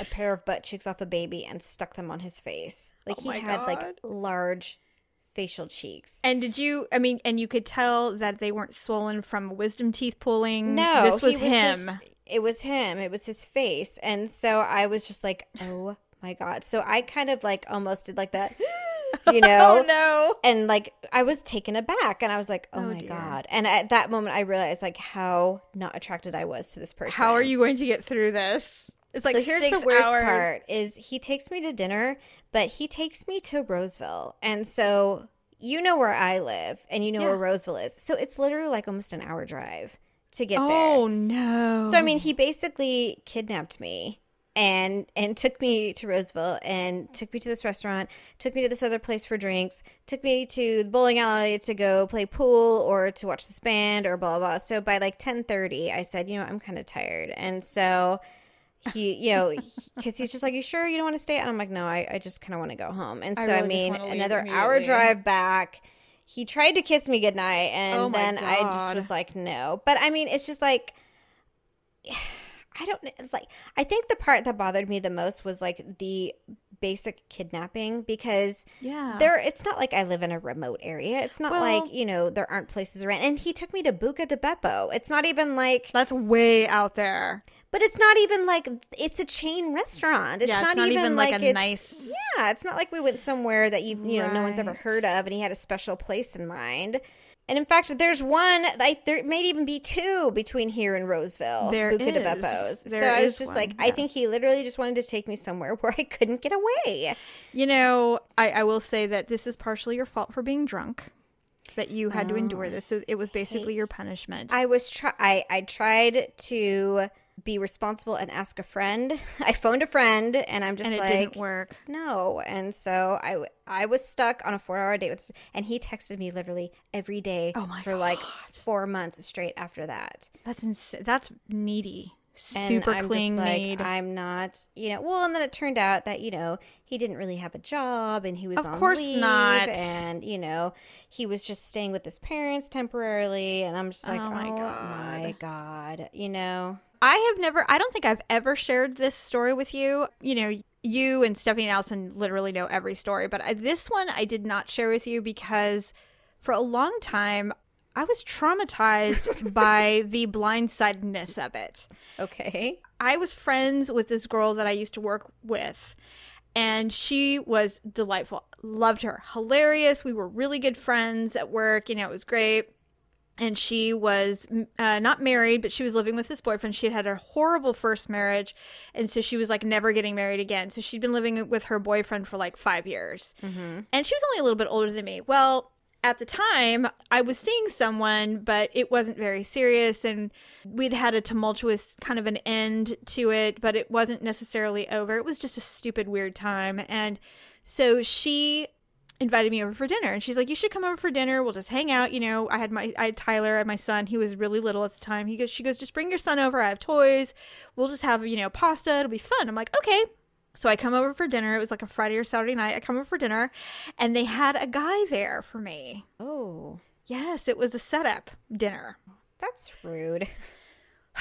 a pair of butt cheeks off a baby and stuck them on his face. Like Oh he had God. like large facial cheeks. and did you? I mean, and you could tell that they weren't swollen from wisdom teeth pulling. No, this was he him. just- it was him. It was his face, and so I was just like, "Oh my god!" So I kind of like almost did like that, (laughs) you oh, know, oh no. and like I was taken aback, and I was like, "Oh, Oh, my dear. god!" And at that moment, I realized like how not attracted I was to this person. How are you going to get through this? It's like so here's the worst hours. part: is he takes me to dinner, but he takes me to Roseville, and so you know where I live, and you know Yeah. where Roseville is. So it's literally like almost an hour drive to get oh, there. Oh no. So I mean, he basically kidnapped me and and took me to Roseville and took me to this restaurant, took me to this other place for drinks, took me to the bowling alley to go play pool or to watch this band or blah blah. blah. So by like ten thirty, I said, you know, I'm kind of tired, and so. He, you know, because he's just like, you sure you don't want to stay? And I'm like, no, I, I just kind of want to go home. And so, I, really just mean, another hour drive back. He tried to kiss me goodnight, and Oh then I just was like, no. But I mean, it's just like, I don't like. I think the part that bothered me the most was like the basic kidnapping because Yeah. there. It's not like I live in a remote area. It's not Well- like you know there aren't places around. And he took me to Buca di Beppo. It's not even like, That's way out there. but it's not even like it's a chain restaurant. It's, Yeah, it's not, not even, even, like, like, a nice- Yeah, it's not like we went somewhere that you you know no one's ever heard of, and he had a special place in mind. And in fact, there's one. Like there may even be two between here and Roseville. There Buca di is. Beppo's. so I was just one, like, I think he literally just wanted to take me somewhere (laughs) where I couldn't get away. You know, I, I will say that this is partially your fault for being drunk. That you had to endure oh, this. So it was basically your punishment. Oh. I was try. I I tried to be responsible and ask a friend. (laughs) I phoned a friend, and I'm just and it like, didn't work. No, and so I I was stuck on a four hour date with, and he texted me literally every day Oh my for like four months straight after that. That's ins- That's needy. Super I'm clean like, need. I'm not, you know. Well, and then it turned out that you know he didn't really have a job, and he was Of on course leave, not. and you know he was just staying with his parents temporarily, and I'm just like, Oh oh my my God. god, you know. I have never, I don't think I've ever shared this story with you. You know, you and Stephanie and Allison literally know every story, but I, this one I did not share with you because for a long time I was traumatized (laughs) by the blindsidedness of it. Okay. I was friends with this girl that I used to work with, and she was delightful. Loved her. Hilarious. We were really good friends at work. You know, it was great. And she was uh, not married, but she was living with this boyfriend. She had had a horrible first marriage. And so she was like never getting married again. So she'd been living with her boyfriend for like five years. And she was only a little bit older than me. Well, at the time, I was seeing someone, but it wasn't very serious. And we'd had a tumultuous kind of an end to it, but it wasn't necessarily over. It was just a stupid, weird time. And so she invited me over for dinner and she's like you should come over for dinner. We'll just hang out you know. I had my i had tyler my son. He was really little at the time. He goes she goes just bring your son over. I have toys. We'll just have you know pasta. It'll be fun. I'm like okay so I come over for dinner. It was like a Friday or Saturday night. I come over for dinner and they had a guy there for me. Oh, Yes, it was a setup dinner. that's rude. (sighs)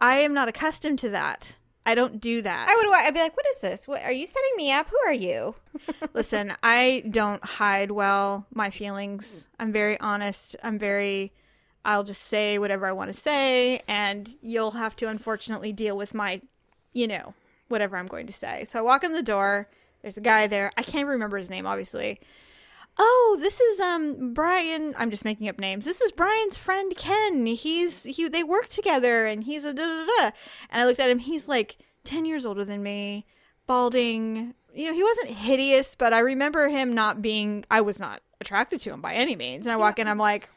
I am not accustomed to that. I don't do that. I would. I'd be like, "What is this? What are you setting me up? Who are you?" (laughs) Listen, I don't hide well my feelings. I'm very honest. I'm very I'll just say whatever I want to say and you'll have to unfortunately deal with my you know, whatever I'm going to say. So I walk in the door, there's a guy there. I can't remember his name obviously. Oh, this is um Brian. I'm just making up names. This is Brian's friend Ken. He's he they work together and he's a da da da. And I looked at him. He's like 10 years older than me, balding. You know, he wasn't hideous, but I remember him not being I was not attracted to him by any means. And I walk in I'm like,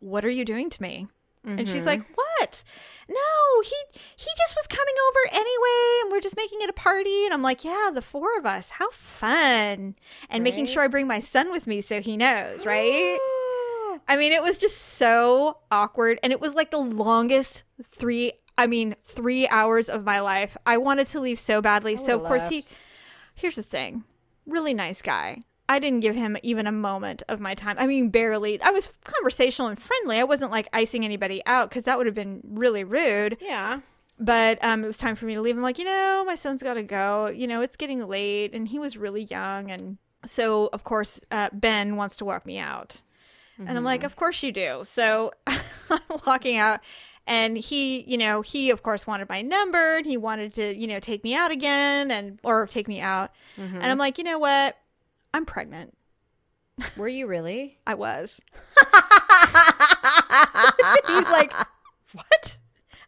"What are you doing to me?" And she's like, "What? No, he he just was coming over anyway, and we're just making it a party." And I'm like, "Yeah, the four of us. How fun!" And making sure I bring my son with me so he knows, right? I mean, it was just so awkward, and it was like the longest three. I mean, three hours of my life. I wanted to leave so badly. so of course he. Here's the thing really nice guy. I didn't give him even a moment of my time. I mean, barely. I was conversational and friendly. I wasn't like icing anybody out because that would have been really rude. Yeah. But um, it was time for me to leave. I'm like, you know, my son's got to go. You know, it's getting late, and he was really young, and so of course uh, Ben wants to walk me out, and I'm like, of course you do. So (laughs) I'm walking out, and he, you know, he of course wanted my number, and he wanted to, you know, take me out again, and or take me out, and I'm like, you know what, I'm pregnant. Were you really? (laughs) I was. (laughs) He's like, what?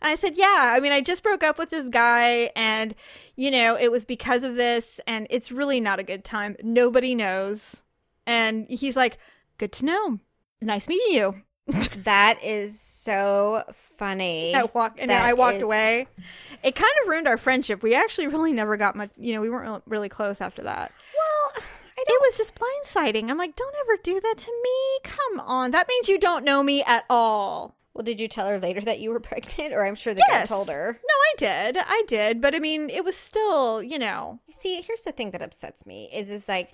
And I said, yeah. I mean, I just broke up with this guy, and, you know, it was because of this, and it's really not a good time. Nobody knows. And he's like, good to know. Nice meeting you. (laughs) That is so funny. I walk, and I walked is- away. It kind of ruined our friendship. We actually really never got much, you know, we weren't really close after that. Well, It was just blindsiding. I'm like, don't ever do that to me. Come on. That means you don't know me at all. Well, did you tell her later that you were (laughs) pregnant, or I'm sure the Yes. guy told her? No, I did. I did. But I mean, it was still, you know. See, here's the thing that upsets me is is like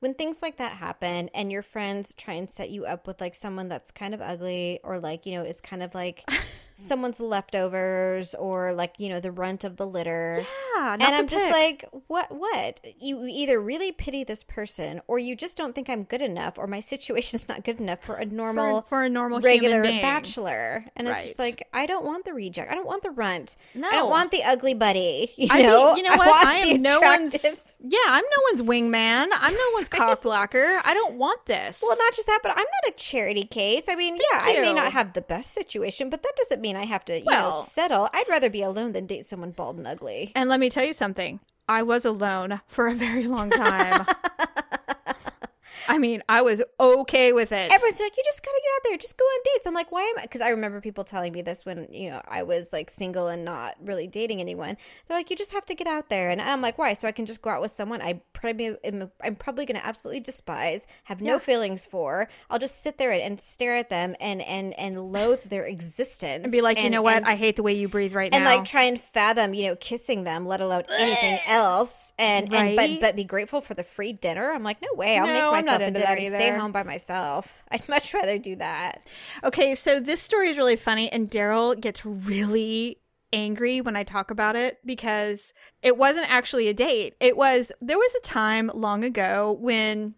when things like that happen and your friends try and set you up with like someone that's kind of ugly or like, you know, is kind of like (laughs) someone's leftovers or like, you know, the runt of the litter. Yeah, and I'm just like, what what? You either really pity this person or you just don't think I'm good enough or my situation's not good enough for a normal for a normal human regular bachelor. And it's just like I don't want the reject. I don't want the runt. No, I don't want the ugly buddy. (laughs) You I know, mean, you know what? I the am no one's. Yeah, I'm no one's wingman. I'm no one's (laughs) cock blocker. I don't want this. Well, not just that, but I'm not a charity case. I mean, yeah, I may not have the best situation, but that doesn't mean I have to, you Well- know, settle. I'd rather be alone than date someone bald and ugly. And let me tell you something. I was alone for a very long time. (laughs) I mean, I was okay with it. Everyone's like, you just gotta get out there, just go on dates. I'm like, why am I? Because I remember people telling me this when you know I was like single and not really dating anyone. They're like, you just have to get out there, and I'm like, why? So I can just go out with someone I probably am, I'm probably gonna absolutely despise, have no Yeah. feelings for. I'll just sit there and, and stare at them and and and loathe their existence and be like, you know what? and- I hate the way you breathe right and now. And like try and fathom, you know, kissing them, let alone anything else, and and but but be grateful for the free dinner. I'm like, no way, I'll No, make I'm myself a dinner and stay home by myself. (laughs) I'd much rather do that. Okay, so this story is really funny, and Daryl gets really angry when I talk about it because it wasn't actually a date. It was there was a time long ago when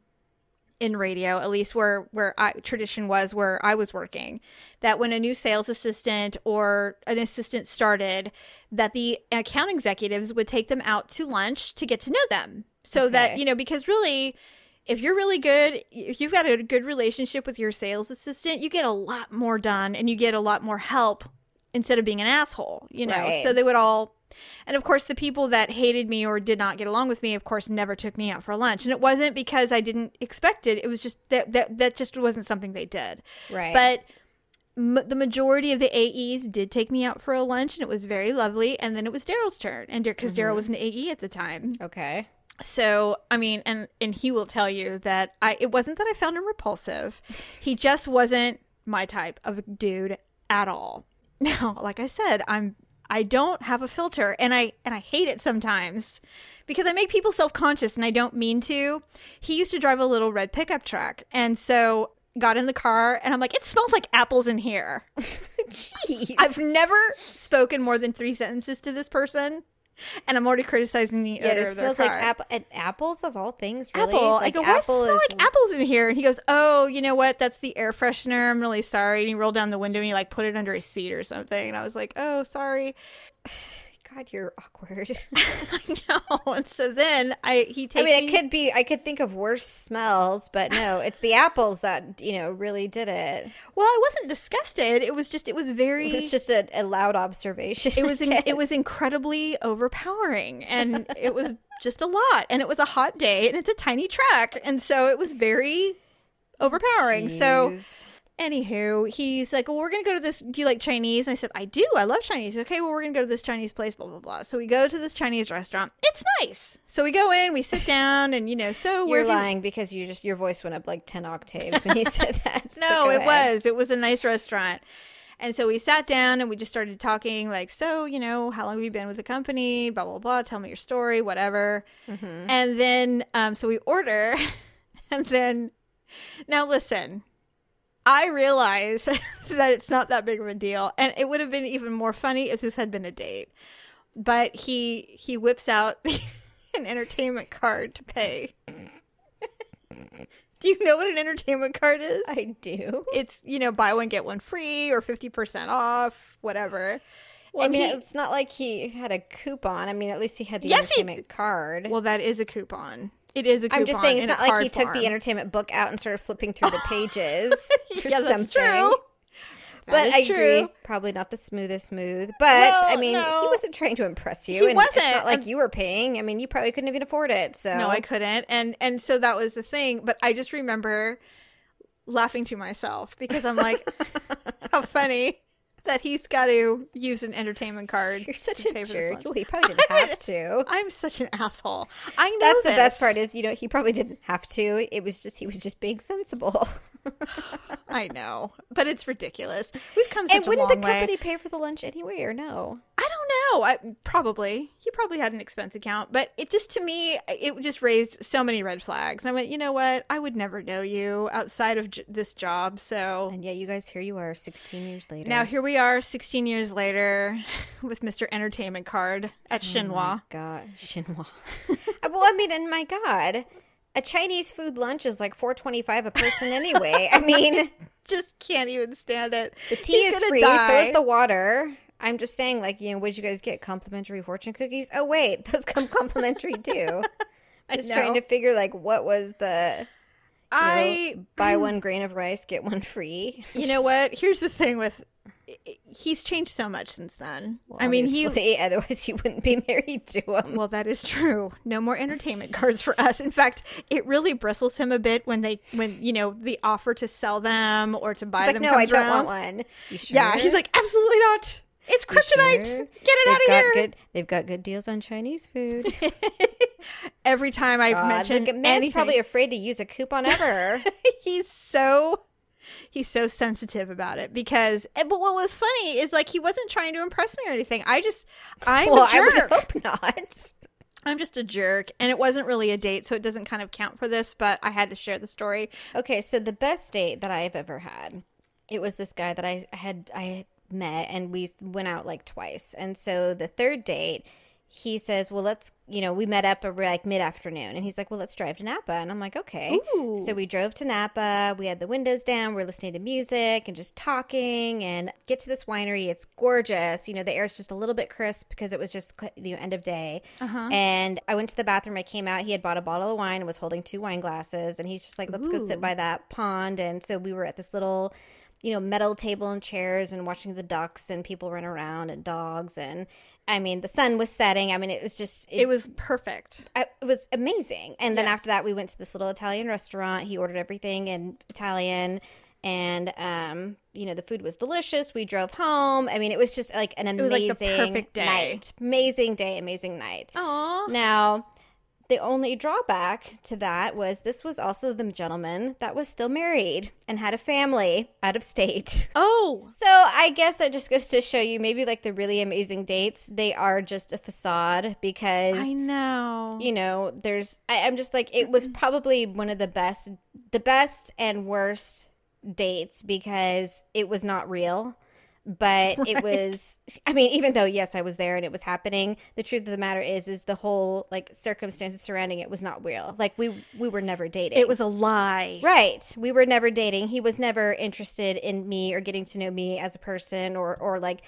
in radio, at least where where I, tradition was where I was working, that when a new sales assistant or an assistant started, that the account executives would take them out to lunch to get to know them, so that you know because really if you're really good, if you've got a good relationship with your sales assistant, you get a lot more done and you get a lot more help instead of being an asshole, you know? Right. So they would all, and of course, the people that hated me or did not get along with me, of course, never took me out for lunch. And it wasn't because I didn't expect it, it was just that that, that just wasn't something they did. Right. But m- the majority of the AEs did take me out for a lunch and it was very lovely. And then it was Daryl's turn. And because Daryl mm-hmm. was an AE at the time okay. So i mean and and he will tell you that i it wasn't that i found him repulsive. He just wasn't my type of dude at all. (laughs) Now like i said i'm i don't have a filter and i and i hate it sometimes because i make people self-conscious and i don't mean to. He used to drive a little red pickup truck and so got in the car and i'm like it smells like apples in here. (laughs) Jeez. i've never spoken more than three sentences to this person (laughs) and i'm already criticizing the yeah, odor it of their smells like apple and apples of all things. Really? apple. I Like, go, why does it smell is like apples in here? And he goes, oh, you know what? That's the air freshener. I'm really sorry. And he rolled down the window and he like put it under his seat or something. And I was like, oh, sorry. (laughs) God, you're awkward. (laughs) (laughs) I know. And so then I he takes. I mean, me. it could be. I could think of worse smells, but no, (laughs) it's the apples that you know really did it. well, I wasn't disgusted. It was just it was very. It's just a, a loud observation. it was in, it was incredibly overpowering and it was just a lot and it was a hot day and it's a tiny truck and so it was very overpowering so Jeez. Anywho, he's like, Well, we're gonna go to this. Do you like Chinese? And I said, I do. I love Chinese. Okay, well, we're gonna go to this Chinese place, blah, blah, blah. So we go to this Chinese restaurant. It's nice. So we go in, we sit (laughs) down, and you know, so You're we're lying because you just your voice went up like ten octaves when you (laughs) said that. No, it ahead. was. It was a nice restaurant. And so we sat down and we just started talking, like, so, you know, how long have you been with the company? Blah, blah, blah. Tell me your story, whatever. And then, um, so we order. (laughs) And then, now listen, I realize (laughs) that it's not that big of a deal. And it would have been even more funny if this had been a date. But he he whips out (laughs) an entertainment card to pay. (laughs) Do you know what an entertainment card is? I do. it's you know buy one get one free or 50% off whatever Well, I mean, he- it's not like he had a coupon. I mean, at least he had the Yes, he- entertainment card. well that is a coupon it is a coupon I'm just saying, it's not like he took form. the entertainment book out and started flipping through the (laughs) pages or yeah, that's something. true But I agree, probably not the smoothest smooth. But I mean, no. he wasn't trying to impress you. He and It's wasn't. not like you were paying. I mean, you probably couldn't even afford it. So no i couldn't and and so that was the thing but i just remember laughing to myself because i'm like how funny that he's got to use an entertainment card You're such a jerk. Well, he probably (laughs) didn't have to. i'm such an asshole i know That's the best part is, you know, he probably didn't have to. It was just he was just being sensible. (laughs) (laughs) i know but it's ridiculous we've come such and wouldn't the way company pay for the lunch anyway, or no? I don't know. I probably he probably had an expense account, but it just to me it just raised so many red flags. And I went, you know what? I would never know you outside of j- this job. So And yet, you guys, here you are, 16 years later. now here we are, 16 years later, (laughs) with Mr. Entertainment Card at Shinhwa. God, Shinhwa. Well, I mean, and my God, a Chinese food lunch is like four twenty five a person anyway. I mean, (laughs) Just can't even stand it. the tea He's is free, so die. is the water. I'm just saying, like, you know, would you guys get complimentary fortune cookies? Oh wait, those come (laughs) complimentary too. I'm Just trying to figure like what was the I know, buy mm. one grain of rice get one free. you know what? Here's the thing with he's changed so much since then. Well, I mean, he (laughs) otherwise you wouldn't be married to him. Well, that is true. No more entertainment cards for us. In fact, it really bristles him a bit when they, when you know, the offer to sell them or to buy like, them no, I don't around. want one. Sure? Yeah, he's like, absolutely not. It's kryptonite. sure? Get it They've out of got here. Good, they've got good deals on Chinese food. (laughs) Every time I God, mention the man's anything, probably afraid to use a coupon ever. (laughs) he's so he's so sensitive about it because eh, but what was funny is like he wasn't trying to impress me or anything i just i'm well, a I jerk hope not. (laughs) i'm just a jerk and it wasn't really a date so it doesn't kind of count for this but i had to share the story Okay, so the best date that I've ever had, it was this guy that I had I met, and we went out like twice. And so the third date, he says, "Well, let's you know we met up ar- like mid afternoon," and he's like, "Well, let's drive to Napa," and I'm like, "Okay." Ooh. So we drove to Napa. We had the windows down. We are listening to music and just talking, and get to this winery. It's gorgeous. You know, the air's just a little bit crisp because it was just the end of day. Uh-huh. And I went to the bathroom. I came out. He had bought a bottle of wine and was holding two wine glasses, and he's just like, "Let's go sit by that pond." And so we were at this little you know, metal table and chairs and watching the ducks and people run around and dogs. And I mean, the sun was setting. I mean, it was just, it was perfect I- it was amazing. And then Yes. after that, we went to this little Italian restaurant. He ordered everything in Italian. And, um, you know, the food was delicious. We drove home. I mean, it was just like an amazing like perfect day. night. Amazing day, amazing night. Aww. Now, the only drawback to that was this was also the gentleman that was still married and had a family out of state. (laughs) oh So I guess that just goes to show you maybe like the really amazing dates, they are just a facade because i know you know, there's I, I'm just like it was probably one of the best the best and worst dates because it was not real. But (laughs) it was I mean, even though yes, I was there and it was happening, the truth of the matter is is the whole like circumstances surrounding it was not real. Like we we were never dating. it was a lie Right. We were never dating. He was never interested in me or getting to know me as a person or or like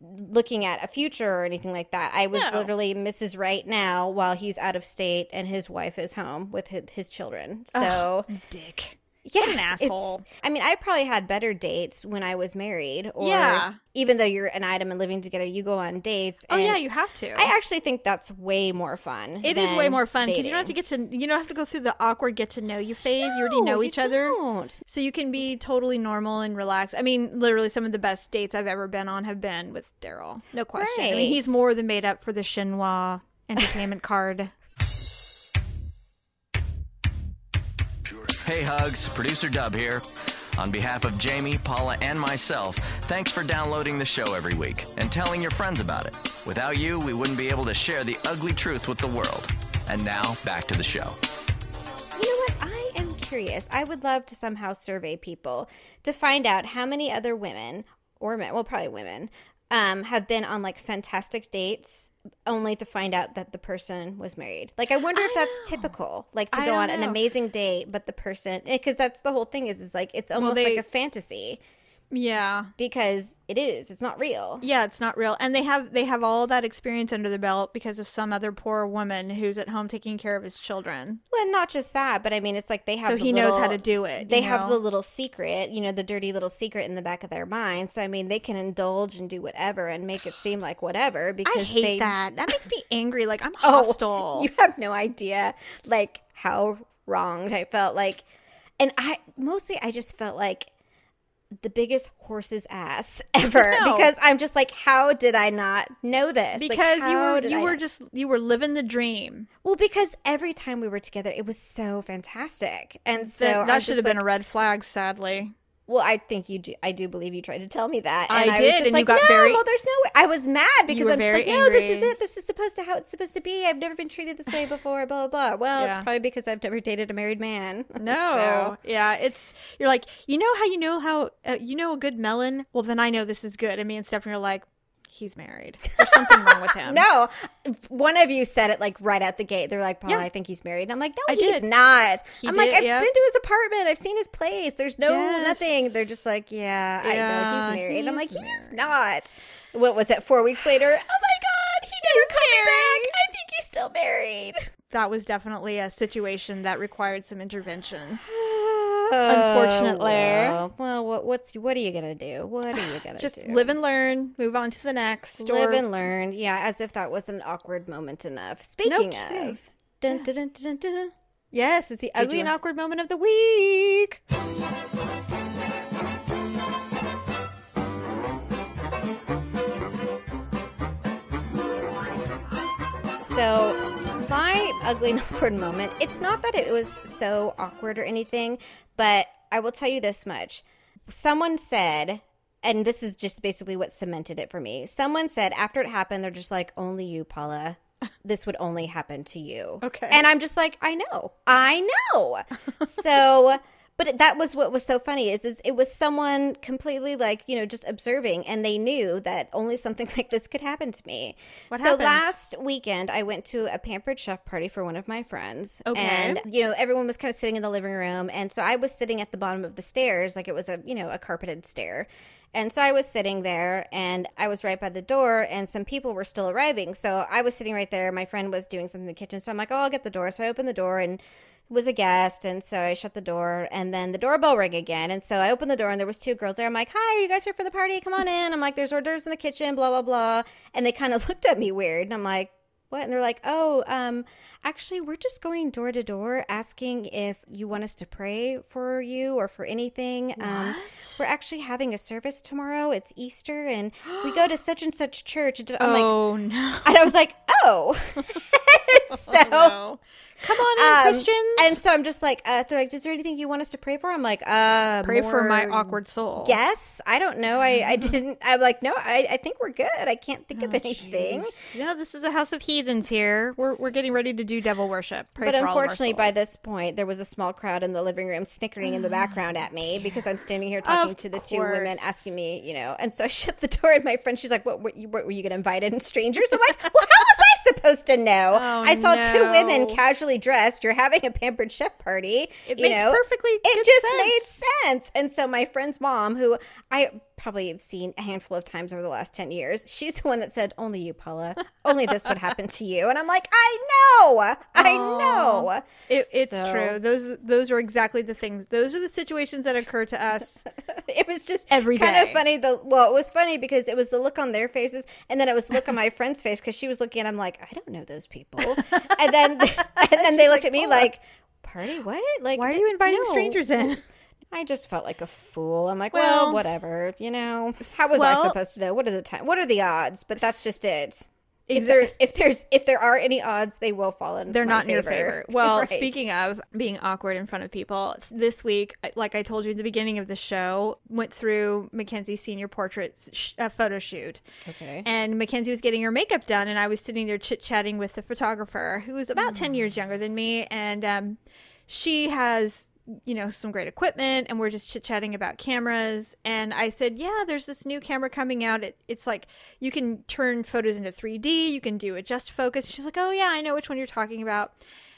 looking at a future or anything like that. I was No. literally Mrs. Right now while he's out of state and his wife is home with his, his children. So, dick yeah, an asshole. I mean, I probably had better dates when I was married or Yeah. even though you're an item and living together, you go on dates. oh yeah you have to I actually think that's way more fun. It is way more fun because you don't have to get to you don't have to go through the awkward get to know you phase. you already know each other. don't. So you can be totally normal and relaxed. I mean, literally some of the best dates I've ever been on have been with Daryl. No question. I mean, he's more than made up for the Shinhwa entertainment card. Hey Hugs, producer Dub here. On behalf of Jamie, Paula, and myself, thanks for downloading the show every week and telling your friends about it. Without you, we wouldn't be able to share the ugly truth with the world. And now, back to the show. You know what? I am curious. I would love to somehow survey people to find out how many other women or men, well, probably women, um, have been on like fantastic dates only to find out that the person was married. Like, I wonder if I that's typical, like to I go on an amazing date, but the person, because that's the whole thing is, is like it's almost they- like a fantasy Yeah. because it is. It's not real. Yeah, it's not real. And they have they have all that experience under their belt because of some other poor woman who's at home taking care of his children. Well, not just that, but I mean, it's like they have. So the he knows how to do it, They you have the little secret, you know, the dirty little secret in the back of their mind. So I mean, they can indulge and do whatever and make it seem like whatever because I hate they. that. That makes me angry. Like I'm (laughs) Oh, hostile. (laughs) you have no idea, like how wronged I felt. Like, and I mostly I just felt like the biggest horse's ass (laughs) ever No. because I'm just like, how did I not know this? Like, because you were you I were not- just you were living the dream. well because every time we were together, it was so fantastic, and so that should have been a red flag, sadly. Well, I think you do. I do believe you tried to tell me that. I And I, did, was just and you got no, very- well, there's no way. I was mad because I'm just like, no, this is it. This is supposed to how it's supposed to be. I've never been treated this way before. Blah blah blah. Well, Yeah. it's probably because I've never dated a married man. (laughs) No, So- yeah, it's you're like you know how you know how uh, you know a good melon. Well, then I know this is good. And me and Stephanie are like, he's married. There's something wrong with him. (laughs) No, one of you said it like right out the gate. They're like, Paul, Yeah. I think he's married. And I'm like, no, I he's did. not. He I'm like, I've yeah. been to his apartment. I've seen his place. There's no Yes. nothing. They're just like, yeah, I know he's married. I'm like, he's he's not. What was it? Four weeks later? Oh my god, he never coming back. I think he's still married. that was definitely a situation that required some intervention. (sighs) (sighs) (sighs) Unfortunately. well, well, what, what's what are you gonna do? What are you gonna do? Just do? live and learn. Move on to the next. live or- and learn. Yeah, as if that was an awkward moment enough. Speaking kidding. of, dun, dun, dun, dun, dun. Yes, it's the ugly you- and awkward moment of the week. So, my ugly (laughs) and awkward moment, it's not that it was so awkward or anything, but I will tell you this much. Someone said, and this is just basically what cemented it for me. Someone said after it happened, they're just like, only you, Paula. (laughs) This would only happen to you. Okay. And I'm just like, I know. I know. (laughs) so. But that was what was so funny is, is it was someone completely like you know just observing and they knew that only something (laughs) like this could happen to me. What so happened? last weekend I went to a pampered chef party for one of my friends. Okay. And you know, everyone was kind of sitting in the living room and so I was sitting at the bottom of the stairs, like it was a, you know, a carpeted stair. And so I was sitting there and I was right by the door and some people were still arriving. So I was sitting right there. My friend was doing something in the kitchen. So I'm like, oh, I'll get the door. So I opened the door and was a guest. And so I shut the door and then the doorbell rang again. And so I opened the door and there was two girls there. I'm like, hi, are you guys here for the party? Come on in. I'm like, there's hors d'oeuvres in the kitchen, blah, blah, blah. And they kind of (laughs) looked at me weird. And I'm like, what? And they're like, oh, um, actually, we're just going door to door asking if you want us to pray for you or for anything. Um, we're actually having a service tomorrow. It's Easter, and we go to such and such church. And I'm like, oh no. and I was like, oh. (laughs) (laughs) so. no. Come on in, um, Christians. And so I'm just like, uh, they're like, is there anything you want us to pray for? I'm like, uh, pray for my awkward soul. Yes, I don't know. I, I (laughs) didn't. I'm like, no, I, I think we're good. I can't think Oh, of anything. No, this is a house of heathens here. We're we're getting ready to do devil worship. Pray But for all of our unfortunately, by this point, there was a small crowd in the living room snickering in the oh, background at me because I'm standing here talking Of to the two women asking me, you know. And so I (laughs) shut the door, and my friend, she's like, "What? What, you, what were you going to invite in strangers?" I'm like, "Well, how was I supposed to know? (laughs) Oh, I saw two women casually dressed. You're having a pampered chef party. It you makes know? perfectly It just sense. made sense. And so my friend's mom, who I probably have seen a handful of times over the last 10 years, she's the one that said, Only you, Paula. Only this would happen to you. And I'm like, I know. I know. It, it's So- true. Those those are exactly the things. Those are the situations that occur to us. (laughs) It was just Every kind of funny. The well, it was funny because it was the look on their faces, and then it was the look on my (laughs) friend's face because she was looking, and I'm like, I don't know those people. And then (laughs) and then they looked at me like, "Party? What? Like, Why are you inviting no." strangers in? I just felt like a fool. I'm like, well, Well- whatever. You know, how was Well- I supposed to know? What are the time? What are the odds? But that's just it. if there if there's if there are any odds, they will fall in. they're not in your favor. Well, (laughs) Right. speaking of being awkward in front of people, this week, like I told you at the beginning of the show, went through Mackenzie's senior portraits sh- uh, photo shoot. Okay. And Mackenzie was getting her makeup done, and I was sitting there chit chatting with the photographer, who was about Mm. 10 years younger than me. And um, she has, you know, some great equipment, and we're just chit chatting about cameras. And I said, Yeah, there's this new camera coming out. It, it's like you can turn photos into 3D, you can do adjust focus. She's like, Oh, yeah, I know which one you're talking about.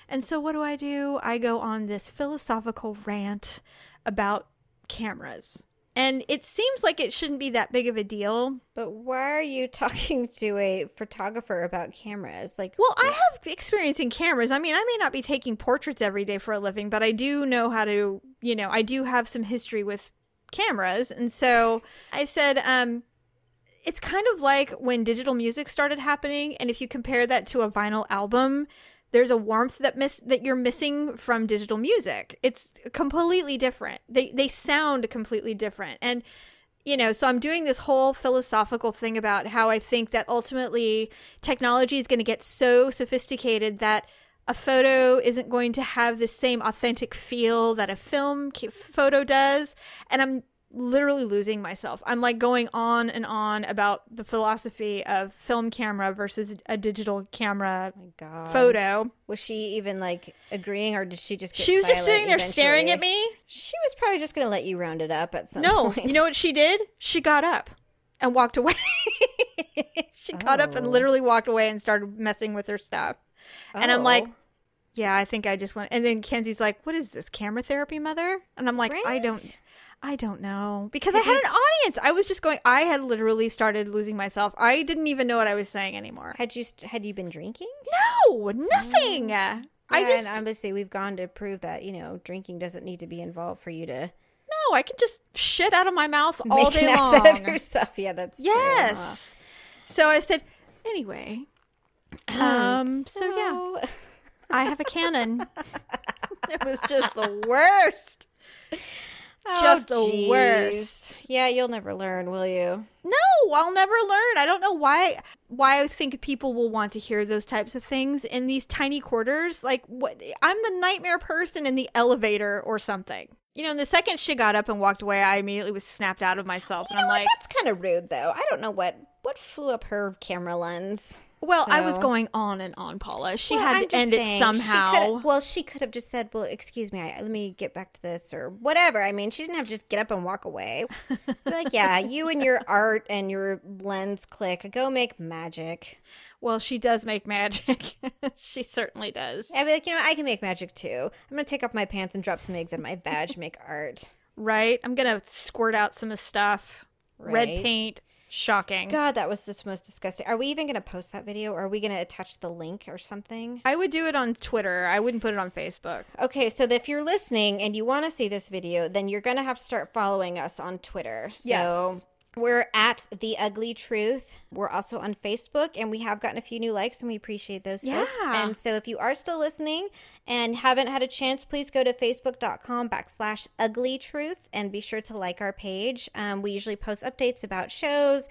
And so, what do I do? I go on this philosophical rant about cameras. And it seems like it shouldn't be that big of a deal, But why are you (laughs) talking to a photographer about cameras? Like, Well, I have experience in cameras. I mean, I may not be taking portraits every day for a living, but I do know how to, you know, I do have some history with cameras. And so I said, um, it's kind of like when digital music started happening. And if you compare that to a vinyl album, there's a warmth that miss that you're missing from digital music. It's completely different. They they sound completely different. And you know, so I'm doing this whole philosophical thing about how I think that ultimately technology is going to get so sophisticated that a photo isn't going to have the same authentic feel that a film photo does. And I'm literally losing myself. I'm like going on and on about the philosophy of film camera versus a digital camera oh God. photo. was she even like agreeing, or did she just? She was just sitting there staring at me. She was probably just gonna let you round it up at some point. No, point. you know what she did? She got up and walked away. (laughs) she got up and Oh. literally walked away and started messing with her stuff. And I'm like, Oh. yeah, I think I just went. And then Kenzie's like, "What is this camera therapy, mother?" And I'm like, "I don't, I don't know," because I had an audience. I was just going. I had literally started losing myself. I didn't even know what I was saying anymore. had you had you been drinking? No, nothing. I Yeah, just and obviously we've gone to prove that you know drinking doesn't need to be involved for you to no. I can just shit out of my mouth all day long. out of yourself. Yeah, that's true. Yes. So I said, anyway. (clears throat) Um. So, yeah, I have a Canon. (laughs) it was just the worst. Oh, Just the Oh, worst. Yeah, you'll never learn, will you? No, I'll never learn. I don't know why. Why I think people will want to hear those types of things in these tiny quarters. Like, what? I'm the nightmare person in the elevator or something. You know, and the second she got up and walked away, I immediately was snapped out of myself, and I'm like, that's kind of rude, though. I don't know what what flew up her camera lens. Well, I was going on and on, Paula. She Well, had to end saying, it somehow. coulda- well, she could have just said, "Well, excuse me, I, let me get back to this," or whatever. I mean, she didn't have to just get up and walk away. Like, yeah, (laughs) you and your art and your lens click. Go make magic. Well, she does make magic. (laughs) she certainly does. I'd be like, you know, I can make magic too. I'm gonna take off my pants and drop some eggs in my vag, make art. Right? I'm going to squirt out some of stuff. Red paint. Shocking. God, that was just most disgusting. Are we even gonna post that video? Or are we gonna attach the link or something? I would do it on Twitter. I wouldn't put it on Facebook. Okay, so if you're listening and you want to see this video, then you're going to have to start following us on Twitter. So Yes. We're at The Ugly Truth. We're also on Facebook, and we have gotten a few new likes, and we appreciate those folks. Yeah. And so if you are still listening and haven't had a chance, please go to facebook.com backslash ugly truth and be sure to like our page. Um, we usually post updates about shows.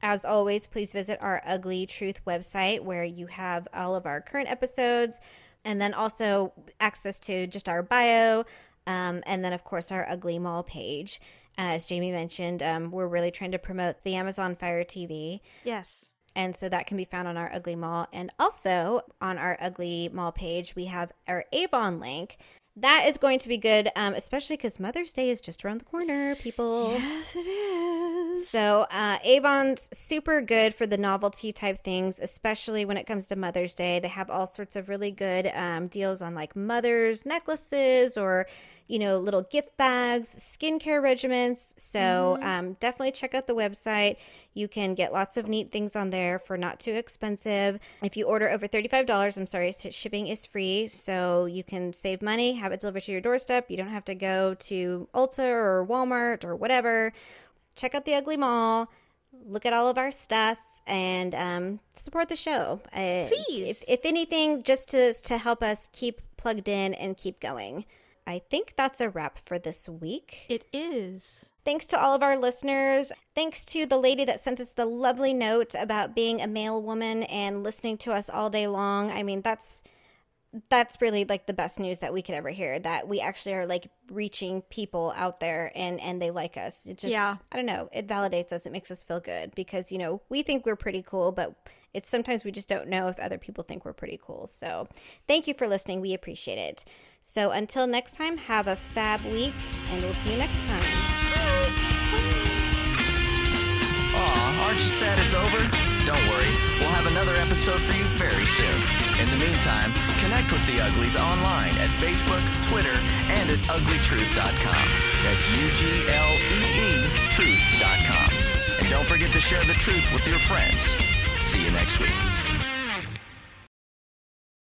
As always, please visit our Ugly Truth website where you have all of our current episodes and then also access to just our bio. Um, and then, of course, our Ugly Mall page. As Jamie mentioned, um, we're really trying to promote the Amazon Fire TV. Yes. And so that can be found on our Ugly Mall. And also on our Ugly Mall page, we have our Avon link. That is going to be good, um, especially because Mother's Day is just around the corner, people. Yes, it is. So uh, Avon's super good for the novelty type things, especially when it comes to Mother's Day. They have all sorts of really good um, deals on like mothers necklaces or you know little gift bags, skincare regimens. So um, definitely check out the website. You can get lots of neat things on there for not too expensive. If you order over thirty five dollars, I'm sorry, shipping is free, so you can save money, have it delivered to your doorstep. You don't have to go to Ulta or Walmart or whatever check out the Ugly Mall, look at all of our stuff, and um, support the show. Uh, Please. if, if anything, just to to help us keep plugged in and keep going. I think that's a wrap for this week. It is. Thanks to all of our listeners. Thanks to the lady that sent us the lovely note about being a mail woman and listening to us all day long. I mean, that's that's really like the best news that we could ever hear that we actually are like reaching people out there and and they like us. It just Yeah. i don't know it validates us it makes us feel good because you know we think we're pretty cool but it's sometimes we just don't know if other people think we're pretty cool. So thank you for listening. We appreciate it. So until next time have a fab week and we'll see you next time Aw, aren't you sad it's over? Don't worry, we'll have another episode for you very soon. In the meantime, connect with the Uglies online at Facebook, Twitter, and at uglytruth.com. That's U-G-L-E-E truth.com. And don't forget to share the truth with your friends. See you next week.